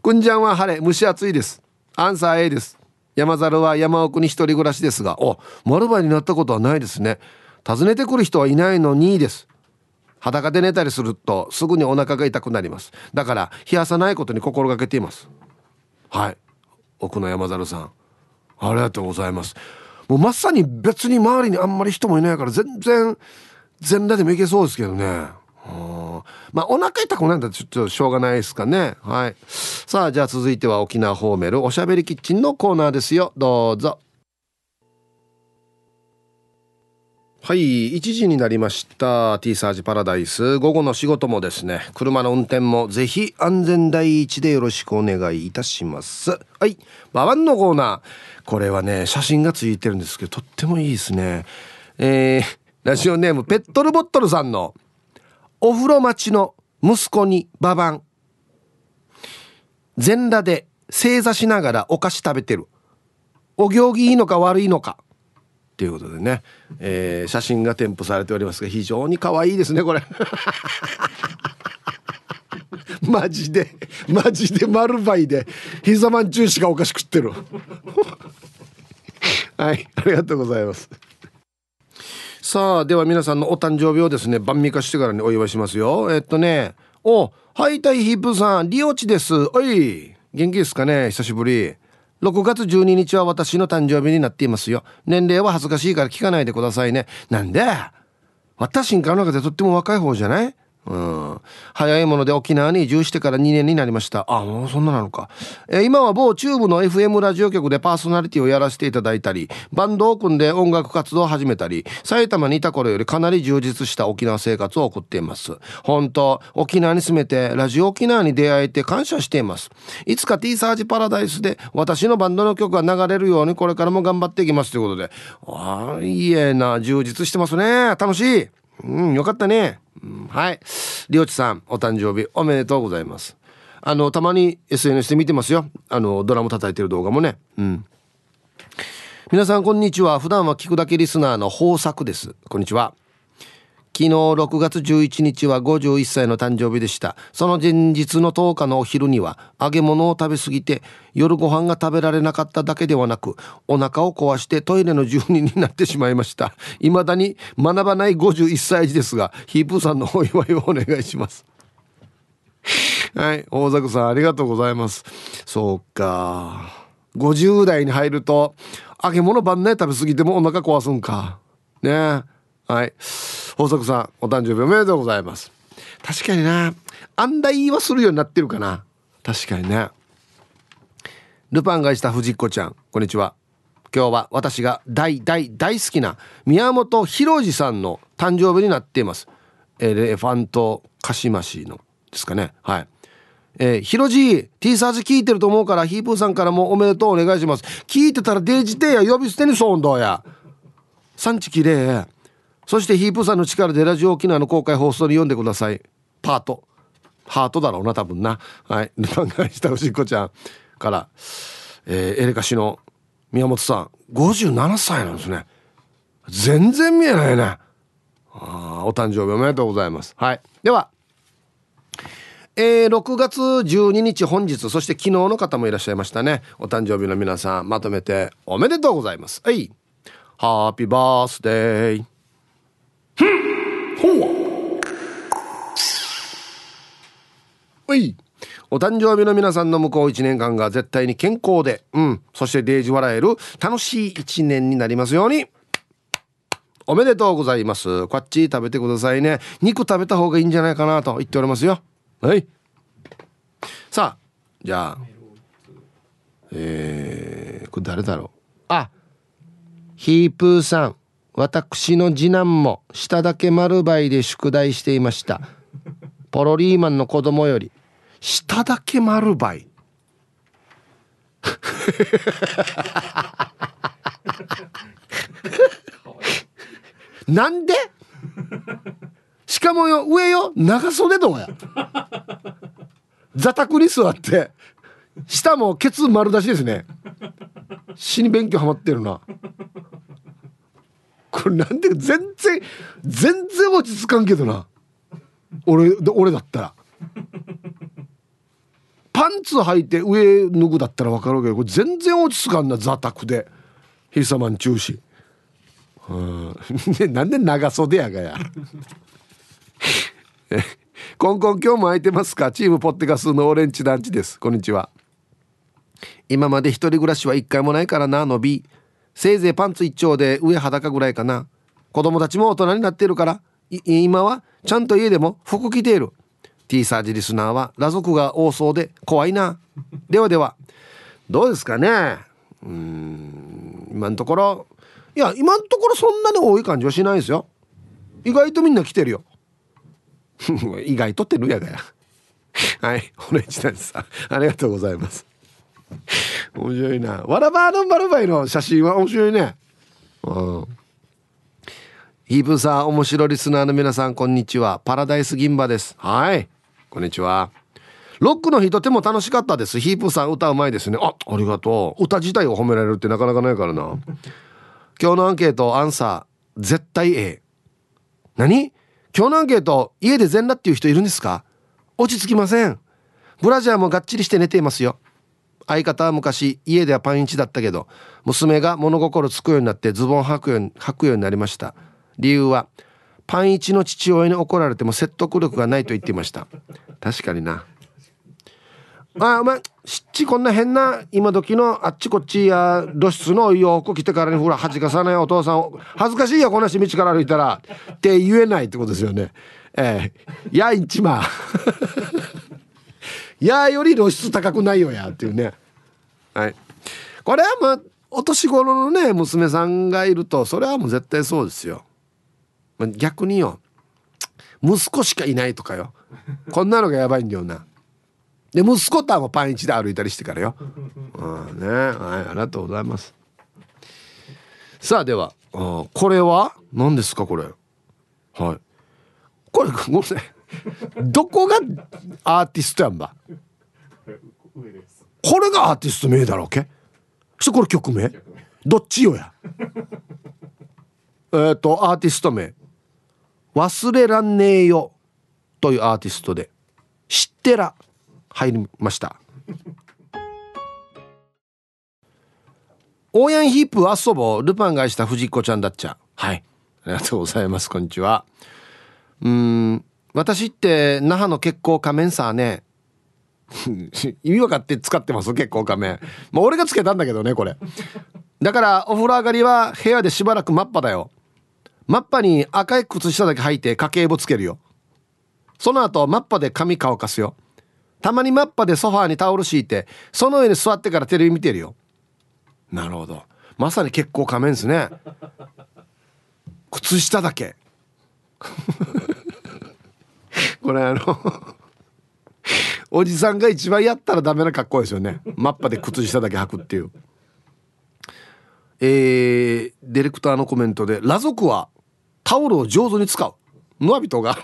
Speaker 1: くんじゃんは晴れ。蒸し暑いです。アンサー A です。山猿は山奥に一人暮らしですが。お丸場になったことはないですね。訪ねてくる人はいないのにです。裸で寝たりするとすぐにお腹が痛くなります。だから冷やさないことに心がけています。はい。奥野山猿さん。ありがとうございます。もうまさに別に周りにあんまり人もいないから全然全裸でもいけそうですけどね。まあお腹痛くないんだちょっとしょうがないですかね。はい。さあじゃあ続いては沖縄ホーメルおしゃべりキッチンのコーナーですよ。どうぞ。はい1時になりました T サージパラダイス。午後の仕事もですね車の運転もぜひ安全第一でよろしくお願いいたします。はいババンのコーナー。これはね写真がついてるんですけどとってもいいですね。えー、ラジオネームペットルボットルさんのお風呂待ちの息子にババン。全裸で正座しながらお菓子食べてる。お行儀いいのか悪いのか。ということでね、えー、写真が添付されておりますが非常に可愛いですねこれ。マジでマジで丸イで膝まん中止がおかしくってる。はいありがとうございます。さあでは皆さんのお誕生日をですね晩味化してからにお祝いしますよ。えっとねおはいたいヒップさんリオチです。おい元気ですかね久しぶり。6月12日は私の誕生日になっていますよ。年齢は恥ずかしいから聞かないでくださいね。なんで？私の中でとっても若い方じゃない？うん、早いもので沖縄に移住してから2年になりました。あもうそんななのか、え、今は某中部の FM ラジオ局でパーソナリティをやらせていただいたりバンドを組んで音楽活動を始めたり埼玉にいた頃よりかなり充実した沖縄生活を送っています。本当沖縄に住めてラジオ沖縄に出会えて感謝しています。いつか T サージパラダイスで私のバンドの曲が流れるようにこれからも頑張っていきますということで。ああいいえな充実してますね。楽しい。うんよかったね。うん、はい。りょうちさんお誕生日おめでとうございます。あのたまに SNS で見てますよ。あのドラム叩いてる動画もね。うん。皆さんこんにちは。普段は聞くだけリスナーの豊作です。こんにちは。昨日6月11日は51歳の誕生日でした。その前日の10日のお昼には揚げ物を食べ過ぎて夜ご飯が食べられなかっただけではなくお腹を壊してトイレの住人になってしまいました。未だに学ばない51歳児ですがヒープーさんのお祝いをお願いします。はい大作さんありがとうございます。そうか。50代に入ると揚げ物晩ね食べ過ぎてもお腹壊すんか。ね。はい。大作さんお誕生日おめでとうございます。確かにな。あんだ言いはするようになってるかな。確かにね。ルパンがした藤子ちゃんこんにちは。今日は私が大大大好きな宮本浩次さんの誕生日になっています。エレファントカシマシのですかね。はい。えー、ひろじ T サージ聞いてると思うからヒープーさんからもおめでとうお願いします。聞いてたらデージテや呼び捨てにそうどうや。産地きれいそしてヒープさんの力でラジオ沖縄の公開放送に読んでください。パート。ハートだろうな多分な。はい。ルパンがしたおしっこちゃんから、えー、エレカシの宮本さん。57歳なんですね。全然見えないね。あお誕生日おめでとうございます。はい。では。えー、6月12日本日。そして昨日の方もいらっしゃいましたね。お誕生日の皆さんまとめておめでとうございます。はい。ハッピーバースデー。ほういお誕生日の皆さんの向こう1年間が絶対に健康で、うん、そしてデージ笑える楽しい1年になりますように。おめでとうございます。こっち食べてくださいね。肉食べた方がいいんじゃないかなと言っておりますよ。はい。さあ、じゃあ、えー、これ誰だろう。あ、ヒープーさん。私の次男も下だけ丸バイで宿題していました。ポロリーマンの子供より。下だけ丸バイなんで？しかもよ上よ長袖どうや。座卓に座って。下もケツ丸出しですね。死に勉強ハマってるなこれなんで全然全然落ち着かんけどな。俺俺だったら。パンツ履いて上脱ぐだったら分かるけどこれ全然落ち着かんな座卓で。ひさまん中止。うん。なんで長袖やがや。コンコン今日も空いてますか？チームポッテガスのオレンジ団地です。こんにちは。今まで一人暮らしは一回もないからなのび。せいぜいパンツ一丁で上裸ぐらいかな。子供たちも大人になってるから今はちゃんと家でも服着ている。T サージリスナーは裸族が多そうで怖いな。ではではどうですかね。うん今のところ。いや今のところそんなに多い感じはしないですよ。意外とみんな来てるよ。意外とってるやがや。はい お姉ちゃんさんありがとうございます。面白いな。わらばーのバルバイの写真は面白いね。うん。ヒープさん、面白リスナーの皆さん、こんにちは。パラダイス銀馬です。はい。こんにちは。ロックの日とても楽しかったです。ヒープさん、歌うまいですね。あ、ありがとう。歌自体を褒められるってなかなかないからな。今日のアンケート、アンサー、絶対 A。何？今日のアンケート、家で全裸っていう人いるんですか？落ち着きません。ブラジャーもがっちりして寝ていますよ。相方は昔家ではパンイチだったけど娘が物心つくようになってズボン履くように履くようになりました。理由はパンイチの父親に怒られても説得力がないと言っていました。確かにな。あお前しっちこんな変な今時のあっちこっちや露出の洋服着てからにほら恥かさないお父さん恥ずかしいよこんなし道から歩いたらって言えないってことですよね。ええ。ー、やいちまやより露出高くないよやっていうね。はい。これはまあお年頃のね娘さんがいるとそれはもう絶対そうですよ、まあ、逆によ息子しかいないとかよ。こんなのがやばいんだよな。で息子とはもうパンイチで歩いたりしてからよ。うんね。はいありがとうございます。さあではこれは？何ですかこれ？はい。これごめんなさい。どこがアーティストやんば？これがアーティスト名だろうけ？そしてこれ曲名？どっちよや？えっとアーティスト名。忘れらんねえよというアーティストで知ってら入りました。オーヤンヒープ遊ぼうルパンがした藤子ちゃんだっちゃ。はい。ありがとうございますこんにちは。うん私って那覇の結構仮面さね。意味分かって使ってます？結構仮面。まあ俺がつけたんだけどねこれ。だからお風呂上がりは部屋でしばらくマッパだよ。マッパに赤い靴下だけ履いて家計簿つけるよ。その後マッパで髪乾かすよ。たまにマッパでソファーにタオル敷いてその上に座ってからテレビ見てるよ。なるほど。まさに結構仮面ですね。靴下だけ。これあのおじさんが一番やったらダメな格好ですよね。マッパで靴下だけ履くっていう。えー、ディレクターのコメントで「裸族はタオルを上手に使う」ヌアビトが。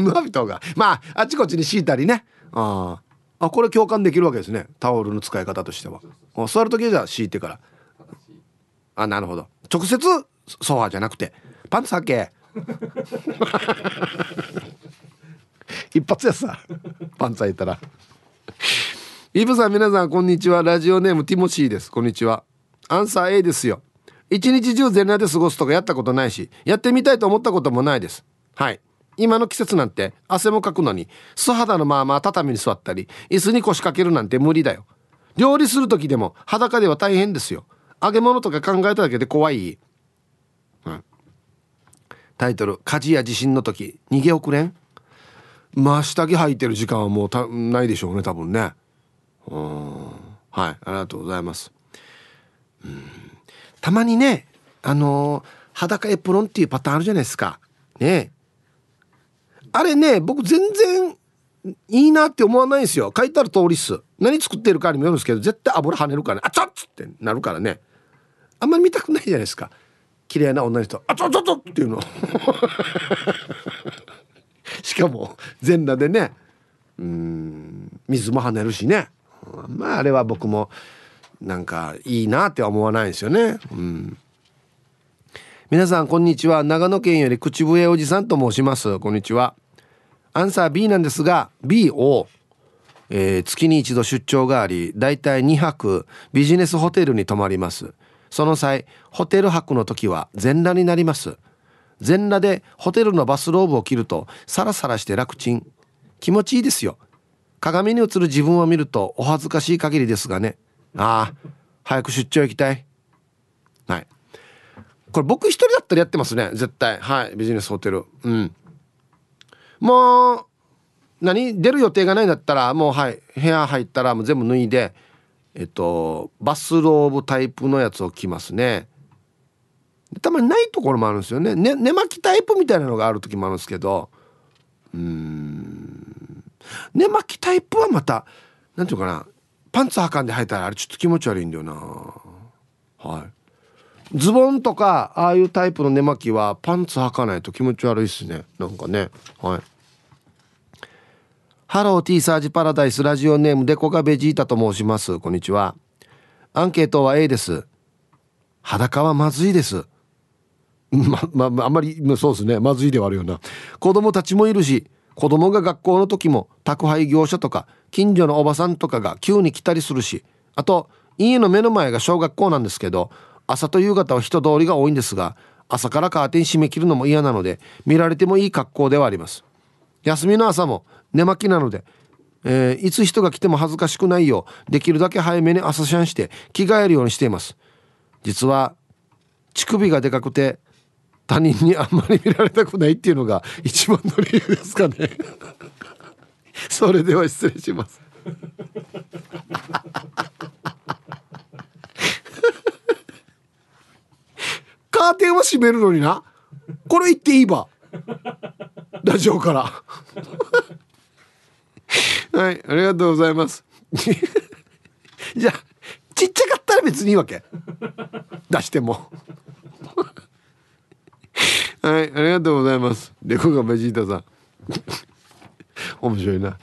Speaker 1: ヌアビトが。まああっちこっちに敷いたりね。ああこれ共感できるわけですね。タオルの使い方としては。座る時じゃ敷いてから。あなるほど。直接ソファーじゃなくて。パンツ履け。一発やさ。パンツ履いたら。イブさん皆さんこんにちは。ラジオネームティモシーです。こんにちは。アンサー A ですよ。一日中全裸で過ごすとかやったことないしやってみたいと思ったこともないです。はい。今の季節なんて汗もかくのに素肌のまま畳に座ったり椅子に腰掛けるなんて無理だよ。料理する時でも裸では大変ですよ。揚げ物とか考えただけで怖い、うん、タイトル「火事や地震の時逃げ遅れん」まあ下着履いてる時間はもうたないでしょうね多分ね。うん。はいありがとうございます。うん。たまにねあのー、裸エプロンっていうパターンあるじゃないですか。ね。あれね僕全然いいなって思わないんですよ。書いてある通りっす。何作ってるかにもよるんですけど絶対油跳ねるからね。あちょっつってなるからね。あんまり見たくないじゃないですか。綺麗な女の人。あちょちょちょっていうの。しかも全裸でね。うん水も跳ねるしね。まああれは僕もなんかいいなって思わないですよね。うん。皆さんこんにちは。長野県より口笛おじさんと申します。こんにちは。アンサー B なんですが B を、えー、月に一度出張がありだいたい2泊ビジネスホテルに泊まります。その際ホテル泊の時は全裸になります。全裸でホテルのバスローブを着るとサラサラして楽ちん。気持ちいいですよ。鏡に映る自分を見るとお恥ずかしい限りですがね。ああ早く出張行きたい。はい。これ僕一人だったらやってますね。絶対。はい。ビジネスホテル。うん。もう何？出る予定がないんだったらもうはい。部屋入ったらもう全部脱いでえっとバスローブタイプのやつを着ますね。たまにないところもあるんですよね。ね寝巻きタイプみたいなのがある時もあるんですけど。うん。寝巻きタイプはまた何て言うかな。パンツはかんで履いたらあれちょっと気持ち悪いんだよな。はい。ズボンとかああいうタイプの寝巻きはパンツ履かないと気持ち悪いっすね。なんかね。はい。ハロー T サージパラダイスラジオネームデコガベジータと申します。こんにちは。アンケートは A です。裸はまずいです。ま、まあ、あんまりそうですね。まずいではあるよな。子供たちもいるし子供が学校の時も宅配業者とか近所のおばさんとかが急に来たりするしあと家の目の前が小学校なんですけど朝と夕方は人通りが多いんですが朝からカーテン閉め切るのも嫌なので見られてもいい格好ではあります。休みの朝も寝巻きなので、えー、いつ人が来ても恥ずかしくないようできるだけ早めに朝シャンして着替えるようにしています。実は乳首がでかくて他人にあんまり見られたくないっていうのが一番の理由ですかね。それでは失礼します。カーテンは閉めるのにな。これ言っていいば。ラジオから。はいありがとうございます。じゃあちっちゃかったら別にいいわけ。出しても。はいありがとうございます。レコがベジータさん。面白いな。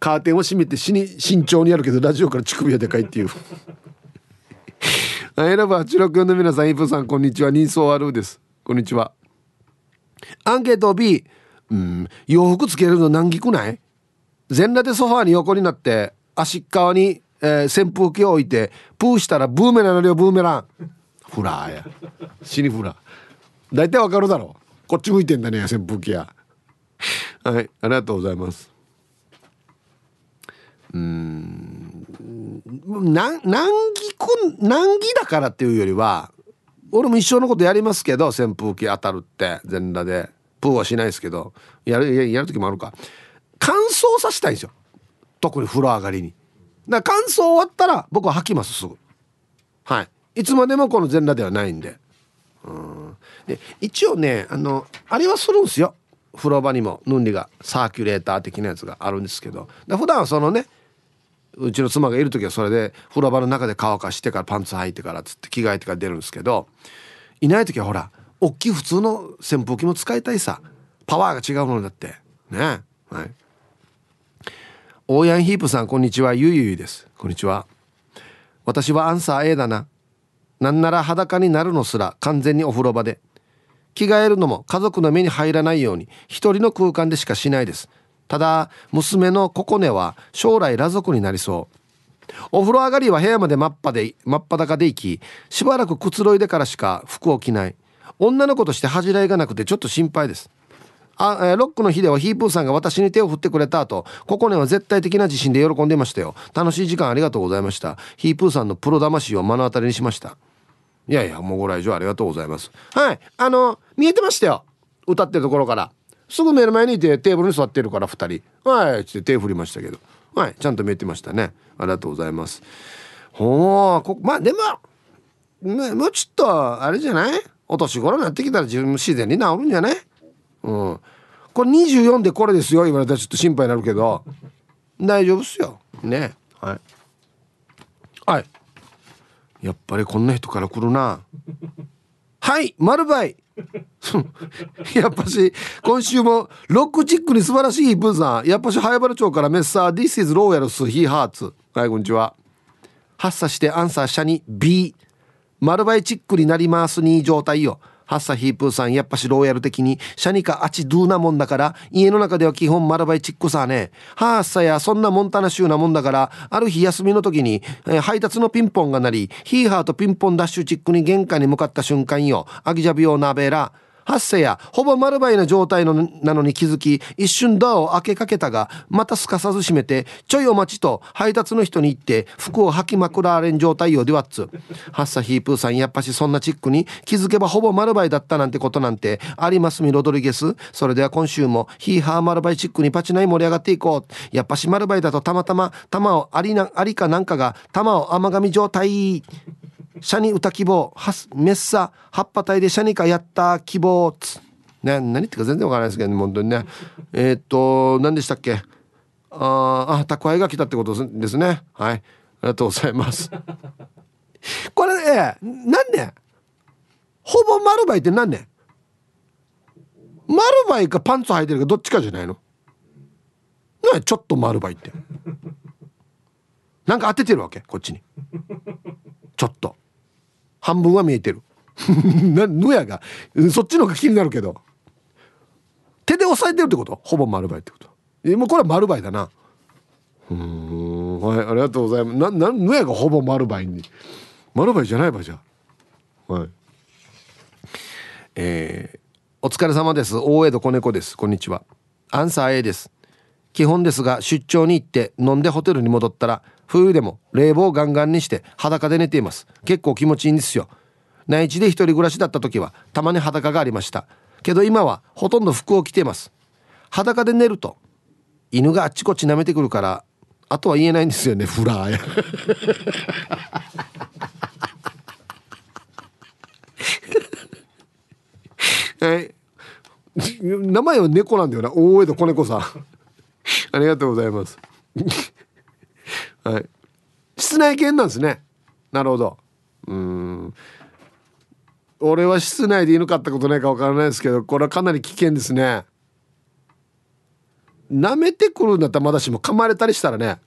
Speaker 1: カーテンを閉めて死に慎重にやるけどラジオから乳首はでかいっていう。はいラバー86の皆さんイブさんこんにちは。人相あるです。こんにちは。アンケート B うん洋服つけるの難儀くない？全裸でソファーに横になって足側に、えー、扇風機を置いてプーしたらブーメランの量ブーメラン。フラーや。死にフラー。大体わかるだろ。うこっち向いてんだね扇風機やはいありがとうございます。うん難儀く難儀だからっていうよりは俺も一生のことやりますけど扇風機当たるって全裸で。プーはしないですけどやるやる時もあるか。乾燥させたいんですよ。特に風呂上がりに。だから乾燥終わったら僕は吐きますすぐ。はい。いつまでもこの全裸ではないんで。うん。で一応ねあのあれはするんですよ。風呂場にもヌンリがサーキュレーター的なやつがあるんですけど。普段はそのねうちの妻がいる時はそれで風呂場の中で乾かしてからパンツ履いてからつって着替えてから出るんですけどいない時はほら大きい普通の扇風機も使いたいさ。パワーが違うものだって。ね。はい。オーヤンヒープさんこんにちは。ゆいゆです。こんにちは。私はアンサー A だな。なんなら裸になるのすら完全にお風呂場で。着替えるのも家族の目に入らないように一人の空間でしかしないです。ただ娘のココネは将来裸族になりそう。お風呂上がりは部屋まで真っ裸で真っ裸で行きしばらくくつろいでからしか服を着ない。女の子として恥じらいがなくてちょっと心配です。あ、えー、ロックの日ではヒープーさんが私に手を振ってくれた後ココネは絶対的な自信で喜んでましたよ。楽しい時間ありがとうございました。ヒープーさんのプロ魂を目の当たりにしました。いやいやもうご来場ありがとうございます。はいあの見えてましたよ。歌ってるところから。すぐ目の前にいてテーブルに座ってるから2人。はいって手振りましたけど。はいちゃんと見えてましたね。ありがとうございます。ほうこまあでももうちょっとあれじゃない？お年頃になってきたら自分も自然に治るんじゃない？うん。これ24でこれですよ言われたらちょっと心配になるけど。大丈夫っすよ。ねはい。はい。やっぱりこんな人から来るな。はい丸バイ。やっぱし今週もロックチックに素晴らしいブーさん。やっぱし早原町からメッサー This is Royals He Hearts はいこんにちは。発作してアンサー社に B 丸バイチックになりますに状態よ。ハッサヒープーさんやっぱしローヤル的にシャニカアチドゥーなもんだから家の中では基本マラバイチックさね。ハッサやそんなモンタナ州なもんだからある日休みの時に、えー、配達のピンポンが鳴りヒーハーとピンポンダッシュチックに玄関に向かった瞬間よ。アギジャビオナベラ。発生やほぼ丸バイな状態のなのに気づき一瞬ドアを開けかけたがまたすかさず閉めてちょいお待ちと配達の人に言って服を履きまくられん状態よではっつ。ハッサヒープーさんやっぱしそんなチックに気づけばほぼ丸バイだったなんてことなんてありますみロドリゲス。それでは今週もヒーハー丸バイチックにパチナイ盛り上がっていこう。やっぱし丸バイだとたまたま玉をありなありかなんかが玉を甘噛み状態。シャニ歌希望はメッサ葉っぱ体でシャニカやった希望つ。ね何ってか全然わからないですけど、ね、本当にね。えー、っと何でしたっけ？ああ宅配が来たってことですね。はい。ありがとうございます。これね何年ほぼ丸バイって何年丸バイかパンツ履いてるかどっちかじゃないの？ねちょっと丸バイって。なんか当ててるわけこっちに。ちょっと。半分は見えてる。なぬやがそっちの方が気になるけど。手で押さえてるってこと？ほぼ丸バイってこと。えもうこれは丸バイだな。うん。はいありがとうございます。ななぬやがほぼ丸バイに。丸バイじゃないばじゃ。はい。えー、お疲れ様です。大江戸子猫です。こんにちは。アンサー A です。基本ですが出張に行って飲んでホテルに戻ったら冬でも冷房ガンガンにして裸で寝ています。結構気持ちいいんですよ。内地で一人暮らしだった時はたまに裸がありました。けど今はほとんど服を着ています。裸で寝ると犬があっちこっち舐めてくるからあとは言えないんですよねフラーや。はい名前は猫なんだよな。大江戸子猫さん。ありがとうございます。はい。室内犬なんですね。なるほど。うん。俺は室内で犬飼ったことないか分からないですけどこれはかなり危険ですね。舐めてくるんだったらまだしも噛まれたりしたらね。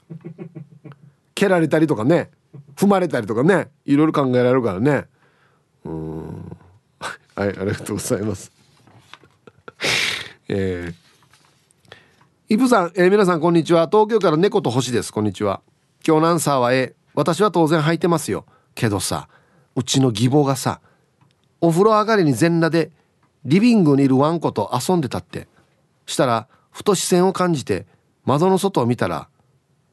Speaker 1: 蹴られたりとかね。踏まれたりとかね。いろいろ考えられるからね。うん。はいありがとうございます。えー、イブさん、えー、皆さんこんにちは。東京から猫と星です。こんにちは。今日のアンサーは A 私は当然履いてますよ。けどさうちの義母がさお風呂上がりに全裸でリビングにいるワンコと遊んでたって。したらふと視線を感じて窓の外を見たら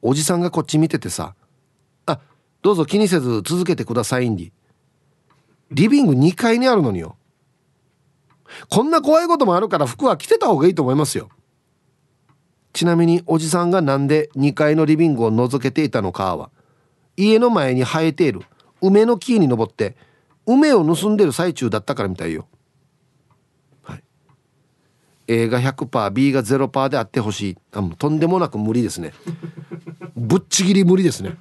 Speaker 1: おじさんがこっち見ててさ「あどうぞ気にせず続けてくださいんで」リビング2階にあるのによ。こんな怖いこともあるから服は着てた方がいいと思いますよ。ちなみにおじさんがなんで2階のリビングを覗けていたのかは家の前に生えている梅の木に登って梅を盗んでる最中だったからみたいよ。はい、A が 100%B が0%であってほしいあもうとんでもなく無理ですね。ぶっちぎり無理ですね。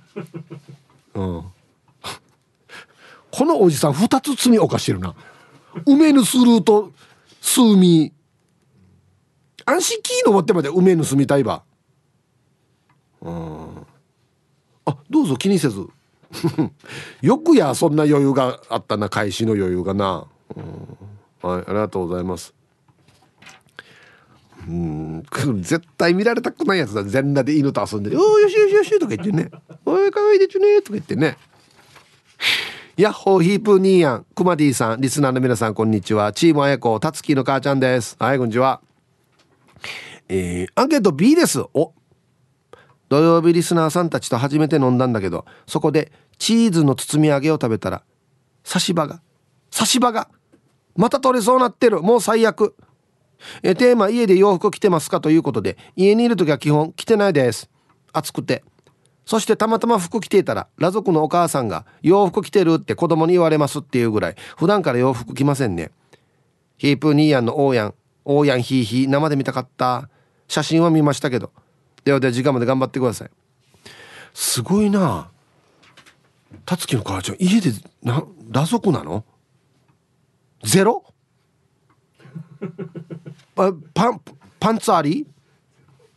Speaker 1: うん、このおじさん2つ罪犯してるな。梅盗ると数味安心キー登ってまで梅盗みたいば。うん。あどうぞ気にせず。よくやそんな余裕があったな開始の余裕がな、うん、はいありがとうございます。うん。絶対見られたくないやつだ。全裸で犬と遊んで「おおよしよしよし」とか言ってね「おいかわいいでちゅね」とか言ってね。ヤッホーヒープニーヤンクマディさんリスナーの皆さんこんにちは。チームあやこたつきの母ちゃんです。はいこんにちは。えー、アンケート B です。お。土曜日リスナーさんたちと初めて飲んだんだけどそこでチーズの包み揚げを食べたら差し歯が差し歯がまた取れそうなってる。もう最悪。えテーマ家で洋服着てますかということで家にいる時は基本着てないです。暑くて。そしてたまたま服着ていたら裸族のお母さんが洋服着てるって子供に言われますっていうぐらい。普段から洋服着ませんね。ヒープニーヤンのオーヤン。オーヤンヒーヒー生で見たかった。写真は見ましたけど。ではでは時間まで頑張ってください。すごいな。たつきの母ちゃん家でな裸族なの？ゼロ？パンパンツあり？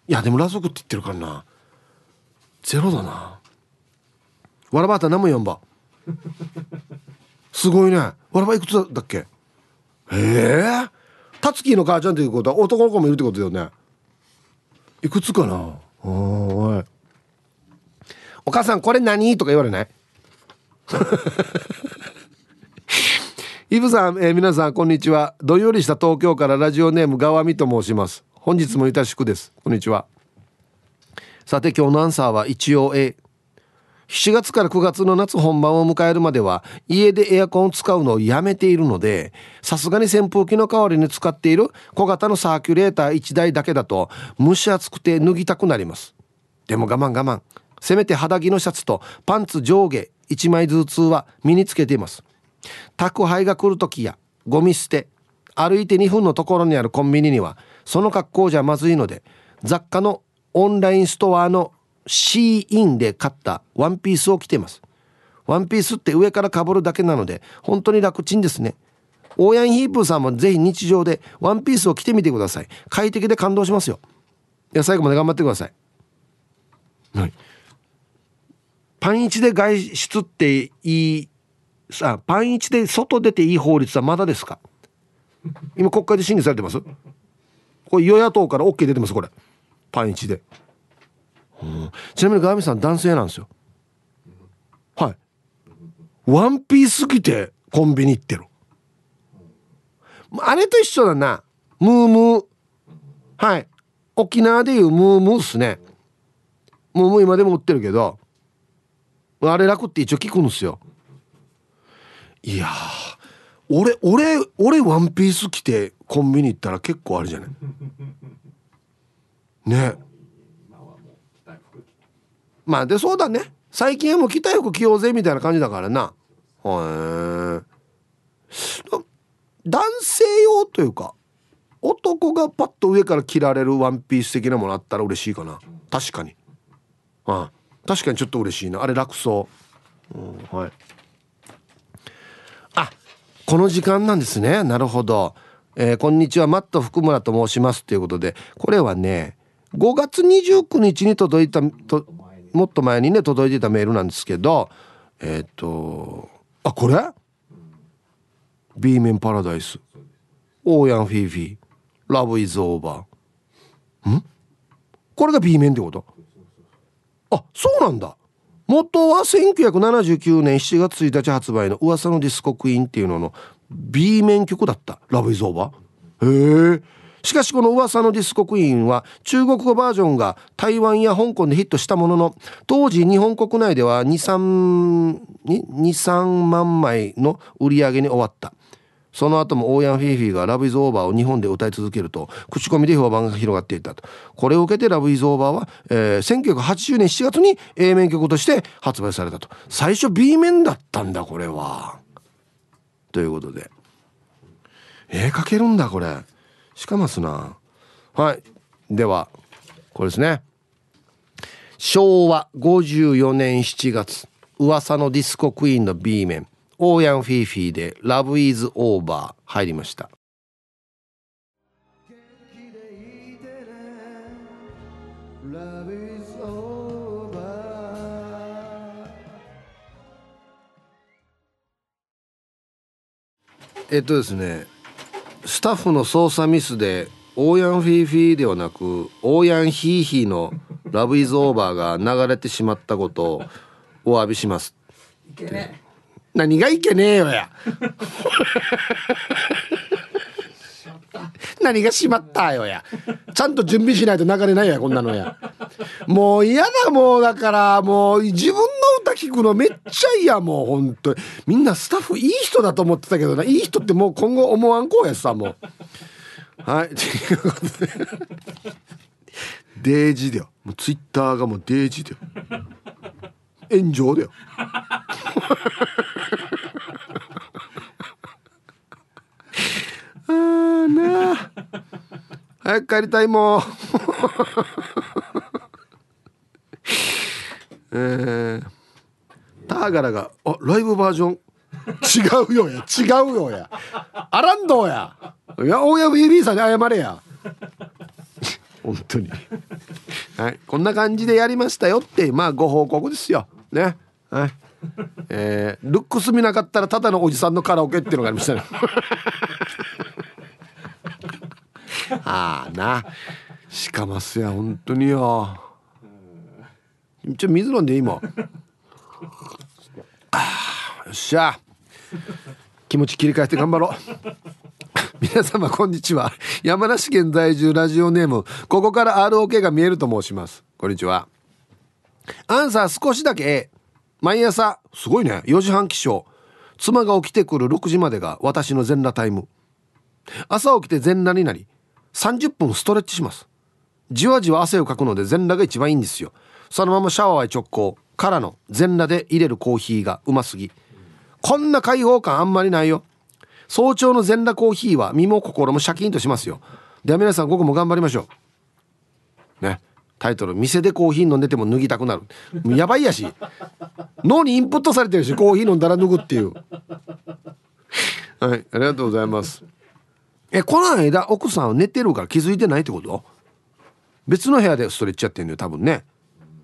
Speaker 1: いやでも裸族って言ってるからな。ゼロだな。わらばあた何も読んば。すごいね。わらばいくつだっけ？へえたつきの母ちゃんっていうことは男の子もいるってことだよね。いくつかな。おい。お母さんこれ何？とか言われない？イブさん、えー、皆さんこんにちは。どんよりした東京からラジオネームがわみと申します。本日もいたしくです。こんにちは。さて今日のアンサーは一応 A 7月から9月の夏本番を迎えるまでは家でエアコンを使うのをやめているのでさすがに扇風機の代わりに使っている小型のサーキュレーター1台だけだと蒸し暑くて脱ぎたくなります。でも我慢我慢。せめて肌着のシャツとパンツ上下1枚ずつは身につけています。宅配が来る時やゴミ捨て歩いて2分のところにあるコンビニにはその格好じゃまずいので雑貨のオンラインストアのシーインで買ったワンピースを着ています。ワンピースって上からかぶるだけなので本当に楽ちんですね。オーヤンヒープーさんもぜひ日常でワンピースを着てみてください。快適で感動しますよ。いや最後まで頑張ってください。はい。パンイチで外出っていいさパンイチで外出ていい法律はまだですか？今国会で審議されてます？これ与野党から OK 出てますこれ。パンイチでちなみにガーミさん男性なんですよ。はい。ワンピース着てコンビニ行ってる。あれと一緒だな。ムームー。はい。沖縄でいうムームーっすね。ムームー今でも売ってるけどあれ楽って一応聞くんですよ。いや俺俺俺ワンピース着てコンビニ行ったら結構あれじゃない？ね。まあでそうだね。最近はもう着たい服着ようぜみたいな感じだからな。へえ。男性用というか男がパッと上から着られるワンピース的なものあったら嬉しいかな。確かに。ああ確かにちょっと嬉しいな。あれ楽そう、うん、はい。あこの時間なんですね。なるほど、えー、こんにちは。マット福村と申します。ということでこれはね5月29日に届いたともっと前にね届いてたメールなんですけどえっ、ー、とあこれ ?B 面パラダイス。オーヤンフィーフィー。Love is over ん？これが B 面ってこと？あそうなんだ。元は1979年7月1日発売の噂のディスコクイーンっていうのの B 面曲だった「ラブイズオー。バー」へえしかしこの噂のディスコクイーンは中国語バージョンが台湾や香港でヒットしたものの当時日本国内では23万枚の売り上げに終わった。その後もオーヤン・フィーフィーが「ラブ・イズ・オーバー」を日本で歌い続けると口コミで評判が広がっていたと。これを受けて「ラブ・イズ・オーバーは」えー、1980年7月に A 面曲として発売されたと。最初 B 面だったんだこれは。ということで。絵描けるんだこれ。しかますな。はい。ではこれですね。昭和54年7月噂のディスコクイーンの B 面オーヤン・フィーフィーで「Love is Over」入りました。えっとですねスタッフの操作ミスでオーヤンフィーフィーではなくオーヤンヒーヒーの「ラブイズオーバーが流れてしまったことをお詫びします。何がいけねえよや 何がしまったよや。ちゃんと準備しないと流れないやこんなのや。もう嫌だもうだからもう自分の歌聞くのめっちゃ嫌もう本当に。みんなスタッフいい人だと思ってたけどな。いい人ってもう今後思わんこうやさもう。はいということで。デージだよ。もうツイッターがもうデージだよ。炎上だよ。あーなあ早く帰りたいもう えー、ターガラがあライブバージョン。違うよや。違うよや。アランドや。いや大山 BB さんに謝れや。本当に。はい。こんな感じでやりましたよってまあご報告ですよ。ね。はい。えー、ルックス見なかったらただのおじさんのカラオケっていうのがありましたね。ああな。しかますや本当によ。ちょ水飲んで今あよっしゃ。気持ち切り替えて頑張ろう。皆様こんにちは。山梨県在住ラジオネームここから ROK が見えると申します。こんにちは。アンサー少しだけ。毎朝すごいね。4時半起床。妻が起きてくる6時までが私の全裸タイム。朝起きて全裸になり30分ストレッチします。じわじわ汗をかくので全裸が一番いいんですよ。そのままシャワーへ直行。からの全裸で入れるコーヒーがうますぎ。こんな開放感あんまりないよ。早朝の全裸コーヒーは身も心もシャキンとしますよ。では皆さん午後も頑張りましょう。ね。タイトル「店でコーヒー飲んでても脱ぎたくなる」やばいやし。脳にインプットされてるしコーヒー飲んだら脱ぐっていう。はいありがとうございます。えこの間奥さんは寝てるから気づいてないってこと？別の部屋でストレッチやってんのよ多分ね。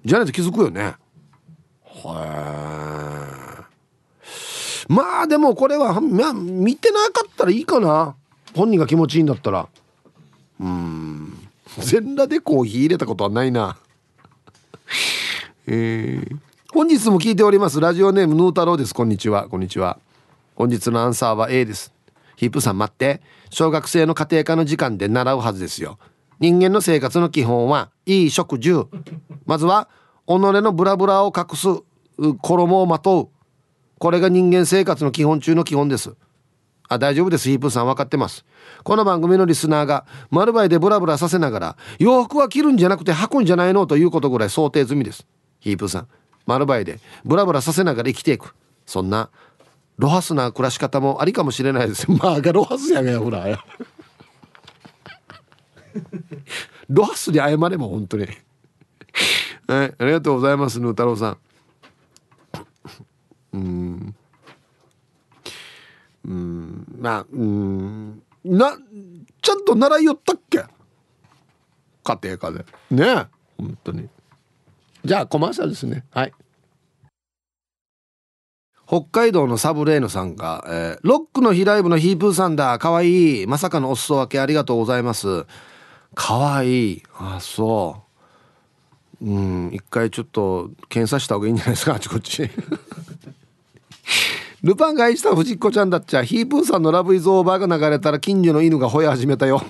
Speaker 1: じゃないと気づくよね。はまあでもこれは、見てなかったらいいかな。本人が気持ちいいんだったら。うん。全裸でコーヒー入れたことはないな。えー、本日も聞いております。ラジオネームヌー太郎です。こんにちは。こんにちは。本日のアンサーは A です。ヒップさん待って。小学生の家庭科の時間で習うはずですよ。人間の生活の基本はいい食住。まずは己のブラブラを隠す衣をまとう。これが人間生活の基本中の基本です。あ大丈夫です。ヒープさん分かってます。この番組のリスナーが丸バイでブラブラさせながら洋服は着るんじゃなくて履くんじゃないの？ということぐらい想定済みです。ヒープさん丸バイでブラブラさせながら生きていく。そんなロハスな暮らし方もありかもしれないです まあがロハスやがやほら。ロハスに謝れも本当に。はいありがとうございますぬ太郎さん。うん。うん。まあうん。なちゃんと習いよったっけ？家庭科で。ね本当に。じゃあコマーシャルですね。はい。北海道のサブレーヌさんが、えー、ロックの日ライブのヒープーさんだ。かわいい。まさかのお裾分けありがとうございます。かわいい。あ、そう。うん、一回ちょっと検査した方がいいんじゃないですか、あちこち。ルパンが愛した藤子ちゃんだっちゃ、ヒープーさんのラブイズオーバーが流れたら近所の犬が吠え始めたよ。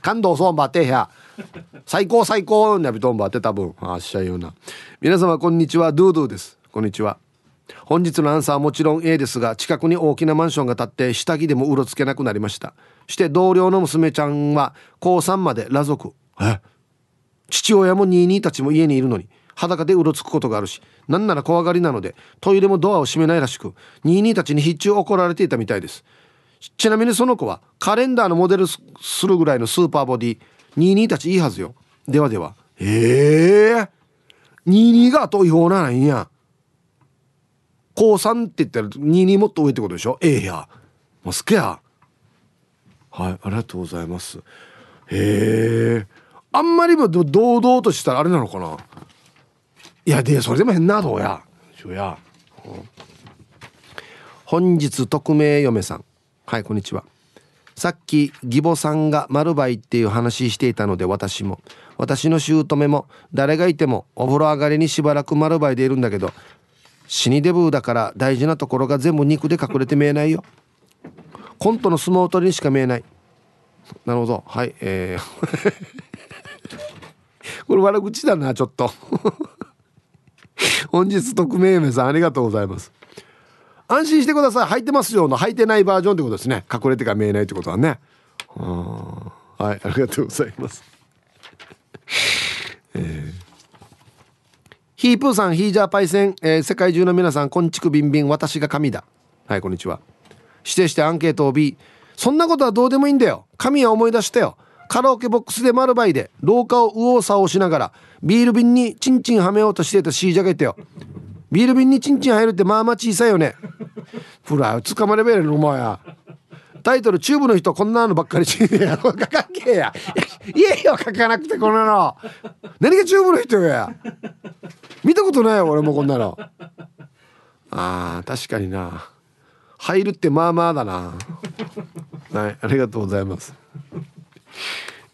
Speaker 1: 感動そうばってや。最高最高なビトンバって多分。あっしゃいような。皆様こんにちは。ドゥドゥです。こんにちは。本日のアンサーはもちろん A ですが近くに大きなマンションが建って下着でもうろつけなくなりました。して同僚の娘ちゃんは高3まで裸族。え？父親もニーニーたちも家にいるのに裸でうろつくことがあるしなんなら怖がりなのでトイレもドアを閉めないらしくニーニーたちに必中怒られていたみたいです。ちなみにその子はカレンダーのモデルするぐらいのスーパーボディ22たちいいはずよ。ではでは。ええ。ー、22が後違法ならいいん。や高3って言ったら22もっと上ってことでしょ？ええや。もうすけや。はいありがとうございます。へえ。あんまりも堂々としたらあれなのかな？いやでそれでも変などうや。しょや、うん、本日匿名嫁さん。はいこんにちはさっき義母さんが丸バイっていう話していたので私も。私の姑も誰がいてもお風呂上がりにしばらく丸バイでいるんだけど死にデブだから大事なところが全部肉で隠れて見えないよ。コントの相撲取りにしか見えない。なるほど。はいえー。これ悪口だなちょっと。本日匿名名さんありがとうございます。安心してください。履いてますよの履いてないバージョンってことですね。隠れてから見えないってことはね。はいありがとうございます、えー、ヒープーさんヒージャーパイセン、えー、世界中の皆さんこんちくビンビン。私が神だ。はいこんにちは。指定してアンケートを B そんなことはどうでもいいんだよ。神は思い出したよ。カラオケボックスで丸バイで廊下を右往左往しながらビール瓶にチンチンはめようとしてたシージャケットよ。ビール瓶にチンチン入るってまあまあ小さいよね。ほら捕まれべるのもや。タイトルチューブの人こんなのばっかりしや。書かんけや。いやいや書かなくてこんなの。何がチューブの人や。見たことないよ俺もこんなの。あー確かにな。入るってまあまあだな。はいありがとうございます。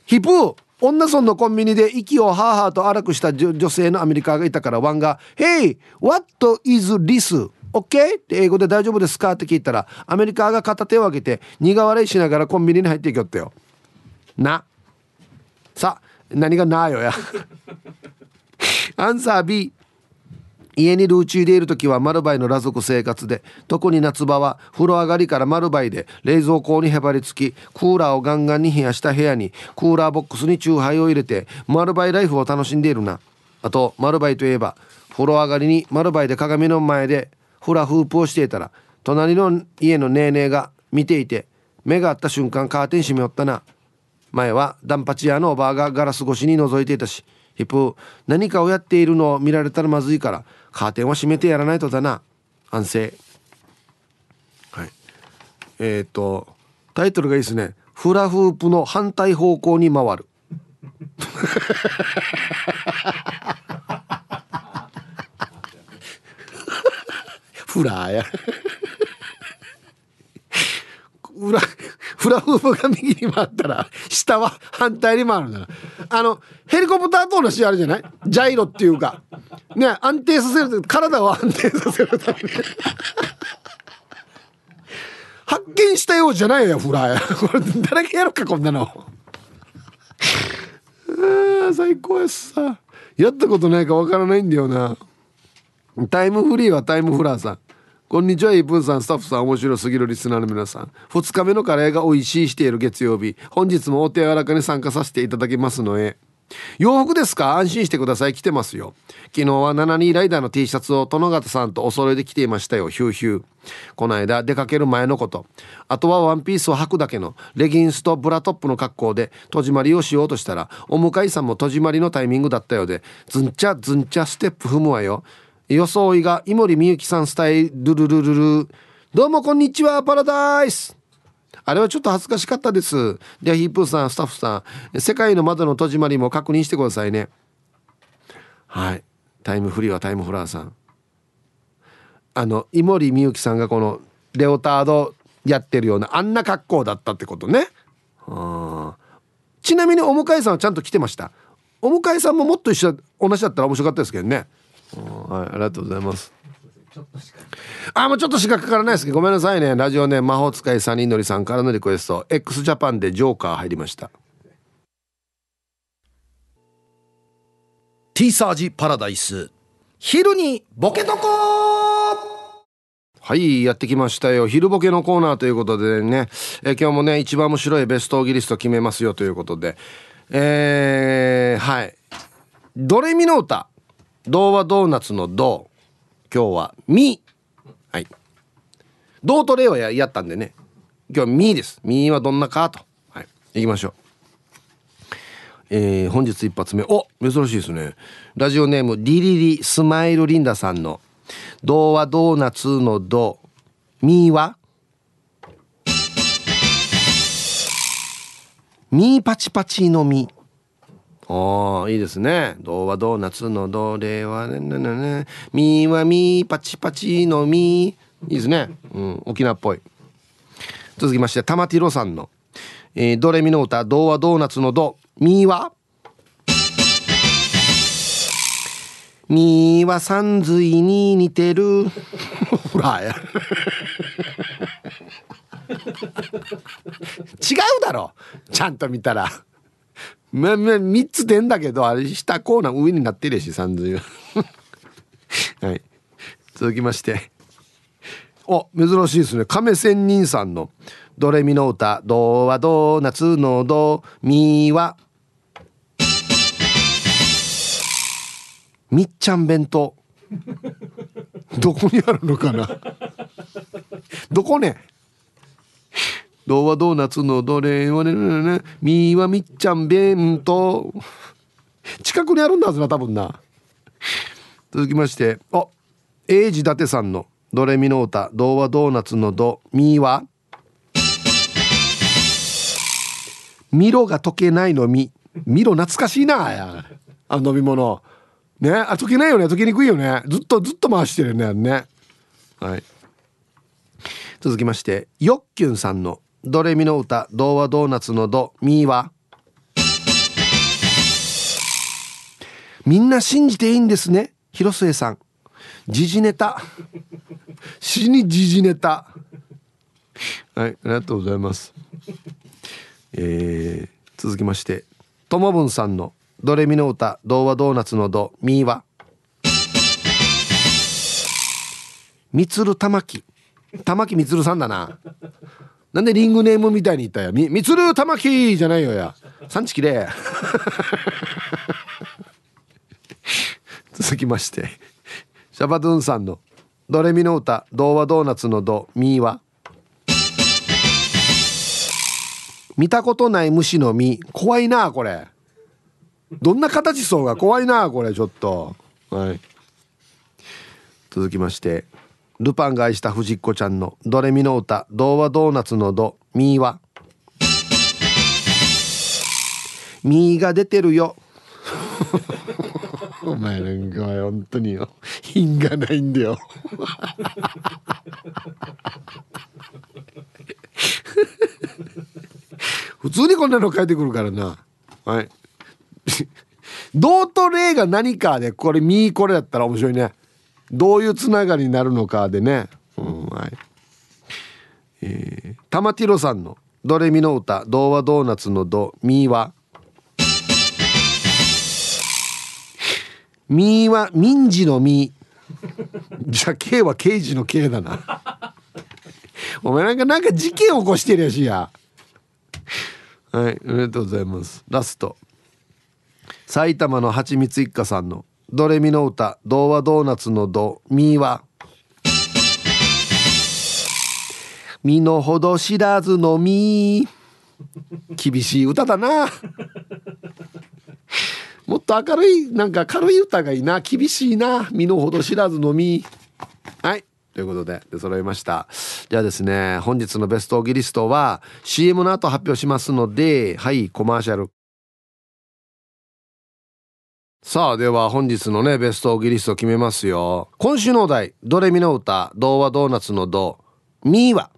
Speaker 1: ヒプー女村のコンビニで息をハーハーと荒くした女性のアメリカがいたからワンが「Hey what is this?」OK? って英語で大丈夫ですか？って聞いたらアメリカが片手を挙げて苦笑いしながらコンビニに入っていきよったよ。な。さ何がなよや。アンサー B 家にルーチーでいる時は丸バイの裸族生活で特に夏場は風呂上がりから丸バイで冷蔵庫にへばりつきクーラーをガンガンに冷やした部屋にクーラーボックスにチューハイを入れて丸バイライフを楽しんでいるな。あと丸バイといえば風呂上がりに丸バイで鏡の前でフラフープをしていたら隣の家のネーネーが見ていて目が合った瞬間カーテン閉めよったな。前はダンパチ屋のおばあがガラス越しに覗いていたしヒップ何かをやっているのを見られたらまずいからカーテンは閉めてやらないとだな。安静。はい。えっ、ー、とタイトルがいいですね。フラフープの反対方向に回る。フラーや。フラフラフープが右に回ったら下は反対に回るんだなあのヘリコプターと同じあるじゃない？ジャイロっていうか。ね安定させる体を安定させるために。発見したようじゃないよフラーや。これ誰がやるかこんなの。あ最高やさ。やったことないかわからないんだよな。タイムフリーはタイムフラーさん。こんにちはイープンさん。スタッフさん面白すぎるリスナーの皆さん。2日目のカレーが美味しいしている月曜日。本日もお手柔らかに参加させていただきますのへ洋服ですか？安心してください。来てますよ。昨日は72ライダーの T シャツを殿方さんとお揃いで着ていましたよ。ヒューヒュー。この間出かける前のこと。あとはワンピースを履くだけの。レギンスとブラトップの格好で戸締まりをしようとしたらお向かいさんも戸締まりのタイミングだったようでズンチャズンチャステップ踏むわよ。装いが井森美幸さんスタイルルルルル。どうもこんにちはパラダイス。あれはちょっと恥ずかしかったです。ではヒープーさんスタッフさん世界の窓の戸締まりも確認してくださいね。はい。タイムフリーはタイムフラーさん。あの井森美幸さんがこのレオタードやってるようなあんな格好だったってことね。ちなみにお迎えさんはちゃんと来てました。お迎えさんももっと一緒同じだったら面白かったですけどね。はいありがとうございます。あもうちょっとしかかからないですけどごめんなさいね。ラジオネ魔法使いサニーのりさんからのリクエスト。X ジャパンでジョーカー入りました。T サージパラダイス。昼にボケとこはいやってきましたよ。昼ボケのコーナーということでね、え今日もね一番面白いベストオギリスト決めますよということで。えー、はい。ドレミの歌童話ドーナツのド今日はミはい。ドとレはややったんでね。今日はミです。ミはどんなかと。はい。行きましょう。えー、本日一発目。お珍しいですね。ラジオネームリリリスマイルリンダさんの「童話ドーナツのド」「ミーは?」「ミーパチパチのミ」ああいいですね。童話ドーナツのどれはねねねね。みはみパチパチのみ。いいですね。うん、沖縄っぽい。続きまして、玉ティロさんの、えー、ドレミの歌、童話ドーナツのど、みは？みは三髄に似てる。ほら、や。違うだろ。ちゃんと見たら。まあ、まあ、3つ出んだけど、あれ下コーナー上になってるし、三髄は。はい。続きまして。お、珍しいですね。亀仙人さんのドレミの歌、ドはドーナツのド、ミは、みっちゃん弁当。どこにあるのかなどこねどうはドーナツのどれはねねねみーはみっちゃん弁当近くにあるんだはずな多分な。続きましてあ英治伊達さんの「ドレミの歌童話ドーナツのドミーは」ミロが溶けないのみ。ミロ懐かしいなや。あ飲み物。ねあ溶けないよね溶けにくいよね。ずっとずっと回してるねね。はい。続きましてよっきゅんさんのドレミの歌童話ドーナツのドミーは。みんな信じていいんですね広末さん。時事ネタ。死に時事ネタ。はいありがとうございます。えー、続きましてともぶんさんのドレミの歌童話ドーナツのドミーは。みつる玉木玉木みつるさんだな。なんでリングネームみたいに言ったや？みみつる玉木じゃないよや。産地きれ 続きまして。シャバドゥンさんのドレミの歌。童話ドーナツのドミーは。見たことない虫の実怖いなこれ。どんな形そうが？怖いなこれちょっと。はい。続きまして。ルパンが愛した藤子ちゃんのドレミの歌童話ドーナツのドミーは。ミーが出てるよ。お前なんか本当によ。品がないんだよ。普通にこんなの書いてくるからな。はい。道と例が何かでこれミーこれだったら面白いね。どういうつながりになるのかでね、うんはい。えー、玉ティロさんの「ドレミの歌童話ドーナツのドミーは」ミーは民事のミー。じゃあ K は刑事の K だな。お前なんかなんか事件起こしてるやしや。はいありがとうございます。ラスト。埼玉のはちみつ一家さんのドレミの歌童話ドーナツのドミは。身の程知らずのみ厳しい歌だな。もっと明るいなんか軽い歌がいいな。厳しいな。身の程知らずのみはい。ということで出揃いました。じゃあですね本日のベストギリストは CM の後発表しますのではいコマーシャルさあでは本日のねベストオギリスト決めますよ。今週のお題ドレミの歌童話ドーナツのドミーは。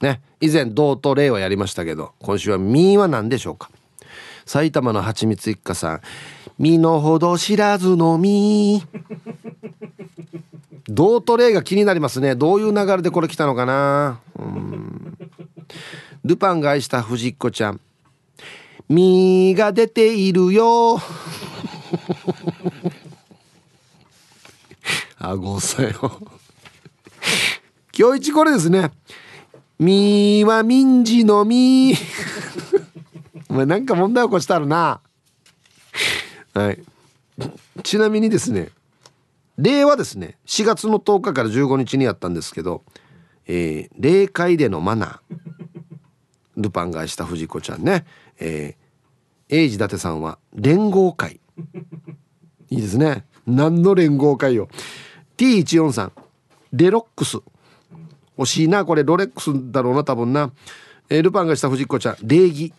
Speaker 1: ね以前ドとレイはやりましたけど今週はミーは何でしょうか。埼玉のはちみつ一家さん身の程知らずのみドーとレイが気になりますね。どういう流れでこれ来たのかな。うん。ルパンが愛した藤子ちゃん。身が出ているよ。あごさよ。今日一これですね。みは民事のみ。お前なんか問題起こしたるな。はい。ちなみにですね令和ですね。4月の10日から15日にやったんですけど、えー、霊界でのマナー。ルパンがした藤子ちゃんね、えー、英治伊達さんは連合会。いいですね。何の連合会よ。T143 レロックス。惜しいな。これロレックスだろうな多分な、えー、ルパンがした藤子ちゃん。礼儀。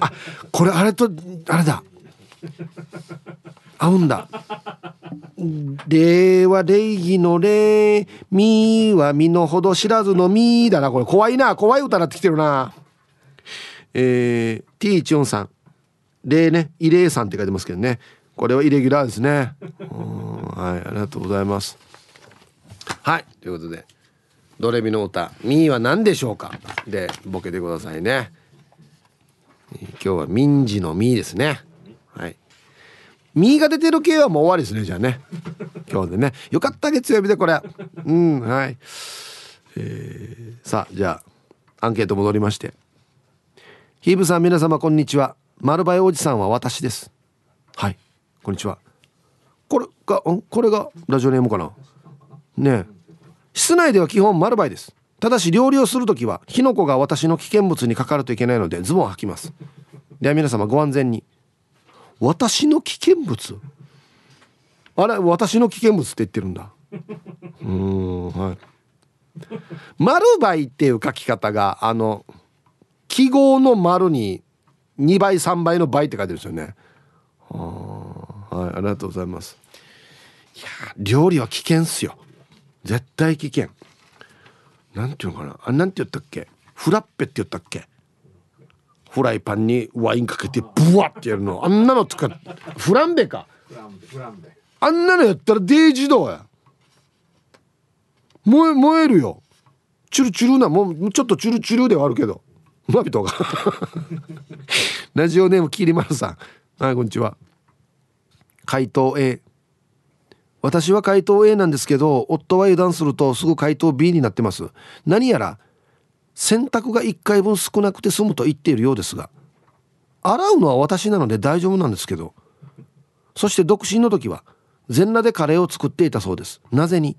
Speaker 1: あこれあれとあれだ。合うんだ。礼は礼儀の礼。みは身の程知らずのみだな。これ怖いな。怖い歌なってきてるな。えー、T143 礼ね慰霊さんって書いてますけどね。これはイレギュラーですね。はいありがとうございます。はいということでドレミの歌「ミーは何でしょうか?」でボケてくださいね。今日は民事の「ミー」ですね。はい。ミーが出てる系はもう終わりですねじゃあね。今日でね。よかった月曜日でこれ。うんはい。えー、さあじゃあアンケート戻りまして。ヒーブさん皆様こんにちは。丸バイおじさんは私です。はい。こんにちは。これがん？これがラジオネームかな？ね室内では基本丸バイです。ただし料理をする時は火の粉が私の危険物にかかるといけないのでズボンを履きます。では皆様ご安全に。私の危険物？あれ？私の危険物って言ってるんだ。うんはい。丸バイっていう書き方があの記号の丸に2倍3倍の倍って書いてるんですよね。はいありがとうございます。いや料理は危険っすよ。絶対危険。なんていうのかな。あなんて言ったっけ。フラッペって言ったっけ。フライパンにワインかけてブワってやるの。あんなのとか。フランベかあんなのやったらデイ自動や。燃え燃えるよ。チュルチュルなもうちょっとチュルチュルではあるけどまびとが。ラジオネームきりまるさん。はいこんにちは。回答 A 私は回答 A なんですけど夫は油断するとすぐ回答 B になってます。何やら洗濯が1回分少なくて済むと言っているようですが洗うのは私なので大丈夫なんですけどそして独身の時は全裸でカレーを作っていたそうです。なぜに？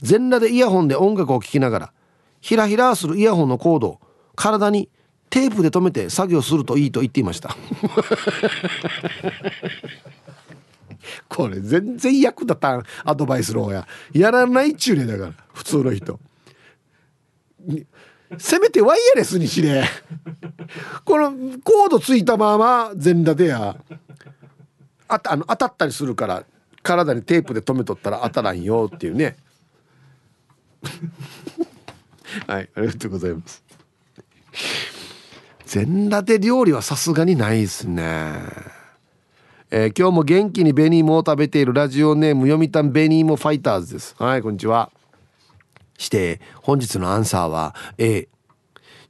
Speaker 1: 全裸でイヤホンで音楽を聴きながらひらひらするイヤホンのコードを体にテープで留めて作業するといいと言っていました。これ全然役立たんアドバイスの方や。やらないっちゅうねだから普通の人。せめてワイヤレスにしれこのコードついたまま全裸でや。ああの当たったりするから体にテープで留めとったら当たらんよっていうね。はいありがとうございます。全裸で料理はさすがにないですね。えー、今日も元気に紅芋を食べているラジオネーム読谷紅芋ファイターズです。はいこんにちは。して本日のアンサーは A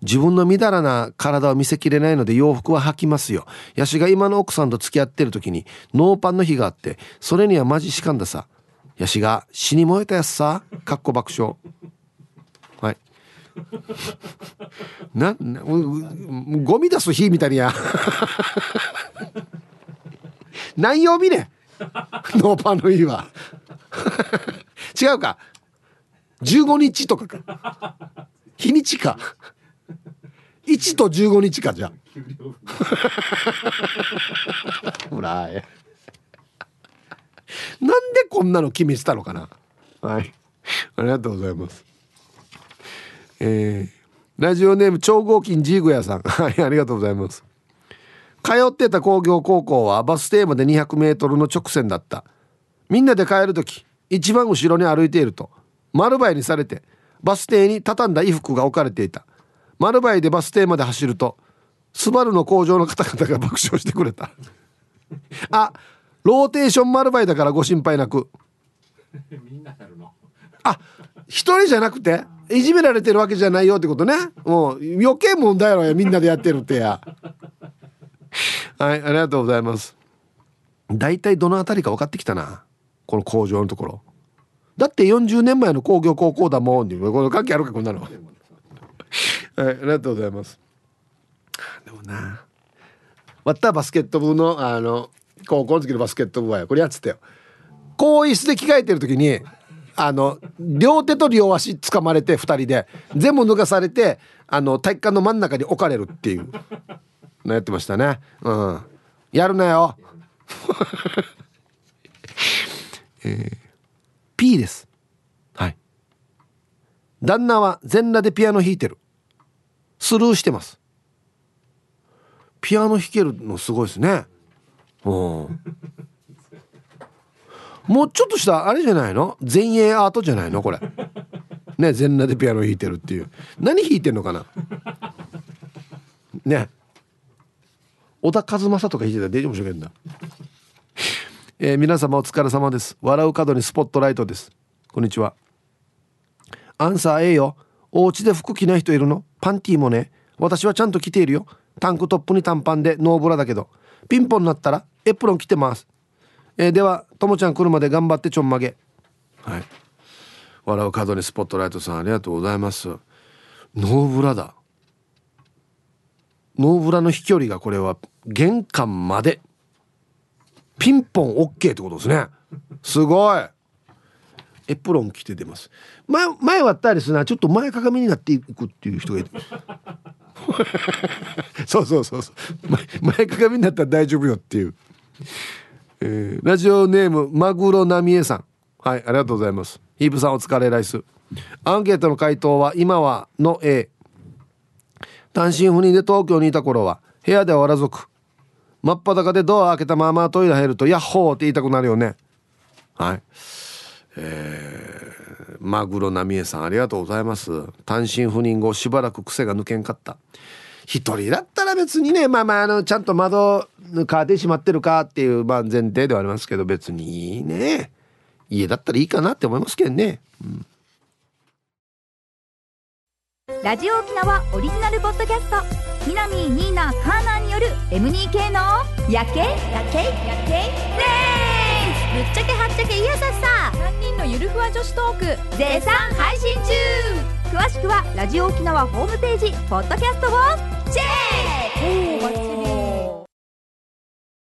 Speaker 1: 自分のみだらな体を見せきれないので洋服は履きますよ。ヤシが今の奥さんと付き合ってる時にノーパンの日があってそれにはマジしかんださ。ヤシが死に燃えたやつさ。かっこ爆笑。ななゴミ出す日みたいにや。何曜日ね。ノーパンの日は。違うか。15日とかか。日にちか。1と15日かじゃ。ほらなんでこんなの決めてたのかな。はい。ありがとうございます。えー、ラジオネーム超合金ジーグヤさん。はいありがとうございます。通ってた工業高校はバス停まで 200m の直線だった。みんなで帰る時一番後ろに歩いていると丸バイにされてバス停に畳んだ衣服が置かれていた。丸バイでバス停まで走るとスバルの工場の方々が爆笑してくれた。あローテーション丸バイだからご心配なく。あ一人じゃなくて？いじめられてるわけじゃないよってことね。もう余計問題やろやみんなでやってるってや。はいありがとうございます。大体どの辺りか分かってきたな。この工場のところ。だって40年前の工業高校だもんこの関係あるかこんなの。はいありがとうございます。でもな割ったバスケット部のあの高校の時のバスケット部はこれやっつったよ。更衣室で着替えてる時にあの両手と両足掴まれて2人で全部脱がされてあの体育館の真ん中に置かれるっていうのやってましたね。うん。やるなよ。えー、P です。はい。旦那は全裸でピアノ弾いてる。スルーしてます。ピアノ弾けるのすごいですね。うん。もうちょっとしたあれじゃないの？前衛アートじゃないの？これ。ね全裸でピアノ弾いてるっていう。何弾いてんのかな？ね。小田和正とか弾いてたら大丈夫しょけんだえー、皆様お疲れ様です。笑う角にスポットライトです。こんにちは。アンサー A よ。お家で服着ない人いるの？パンティーもね。私はちゃんと着ているよ。タンクトップに短パンでノーブラだけど。ピンポンになったらエプロン着てます。えー、ではともちゃん来るまで頑張ってちょんまげ。はい。笑う角にスポットライトさんありがとうございます。ノーブラだ。ノーブラの飛距離がこれは玄関まで。ピンポン OK ってことですね。すごい。エプロン着て出ます。前前割ったりするなちょっと前かがみになっていくっていう人がいる そうそうそうそう。前前かがみになったら大丈夫よっていうえー、ラジオネームマグロナミエさん。はいありがとうございます。ヒープさんお疲れライス。アンケートの回答は今はの A 単身赴任で東京にいた頃は部屋ではわらぞく真っ裸でドア開けたままトイレ入るとヤッホーって言いたくなるよね。はい。えー、マグロナミエさんありがとうございます。単身赴任後しばらく癖が抜けんかった。一人だったら別にねまあまああのちゃんと窓カーテン閉まってるかっていう、まあ、前提ではありますけど別にいいね。家だったらいいかなって思いますけどね、うん、
Speaker 3: ラジオ沖縄オリジナルポッドキャスト南ニーナカーナーによる M2K の夜景。夜景？夜景？レぶっちゃけはっちゃけいやさっさ3人のゆるふわ女子トーク。絶賛配信中。詳しくはラジオ沖縄ホームページポッドキャストをチェック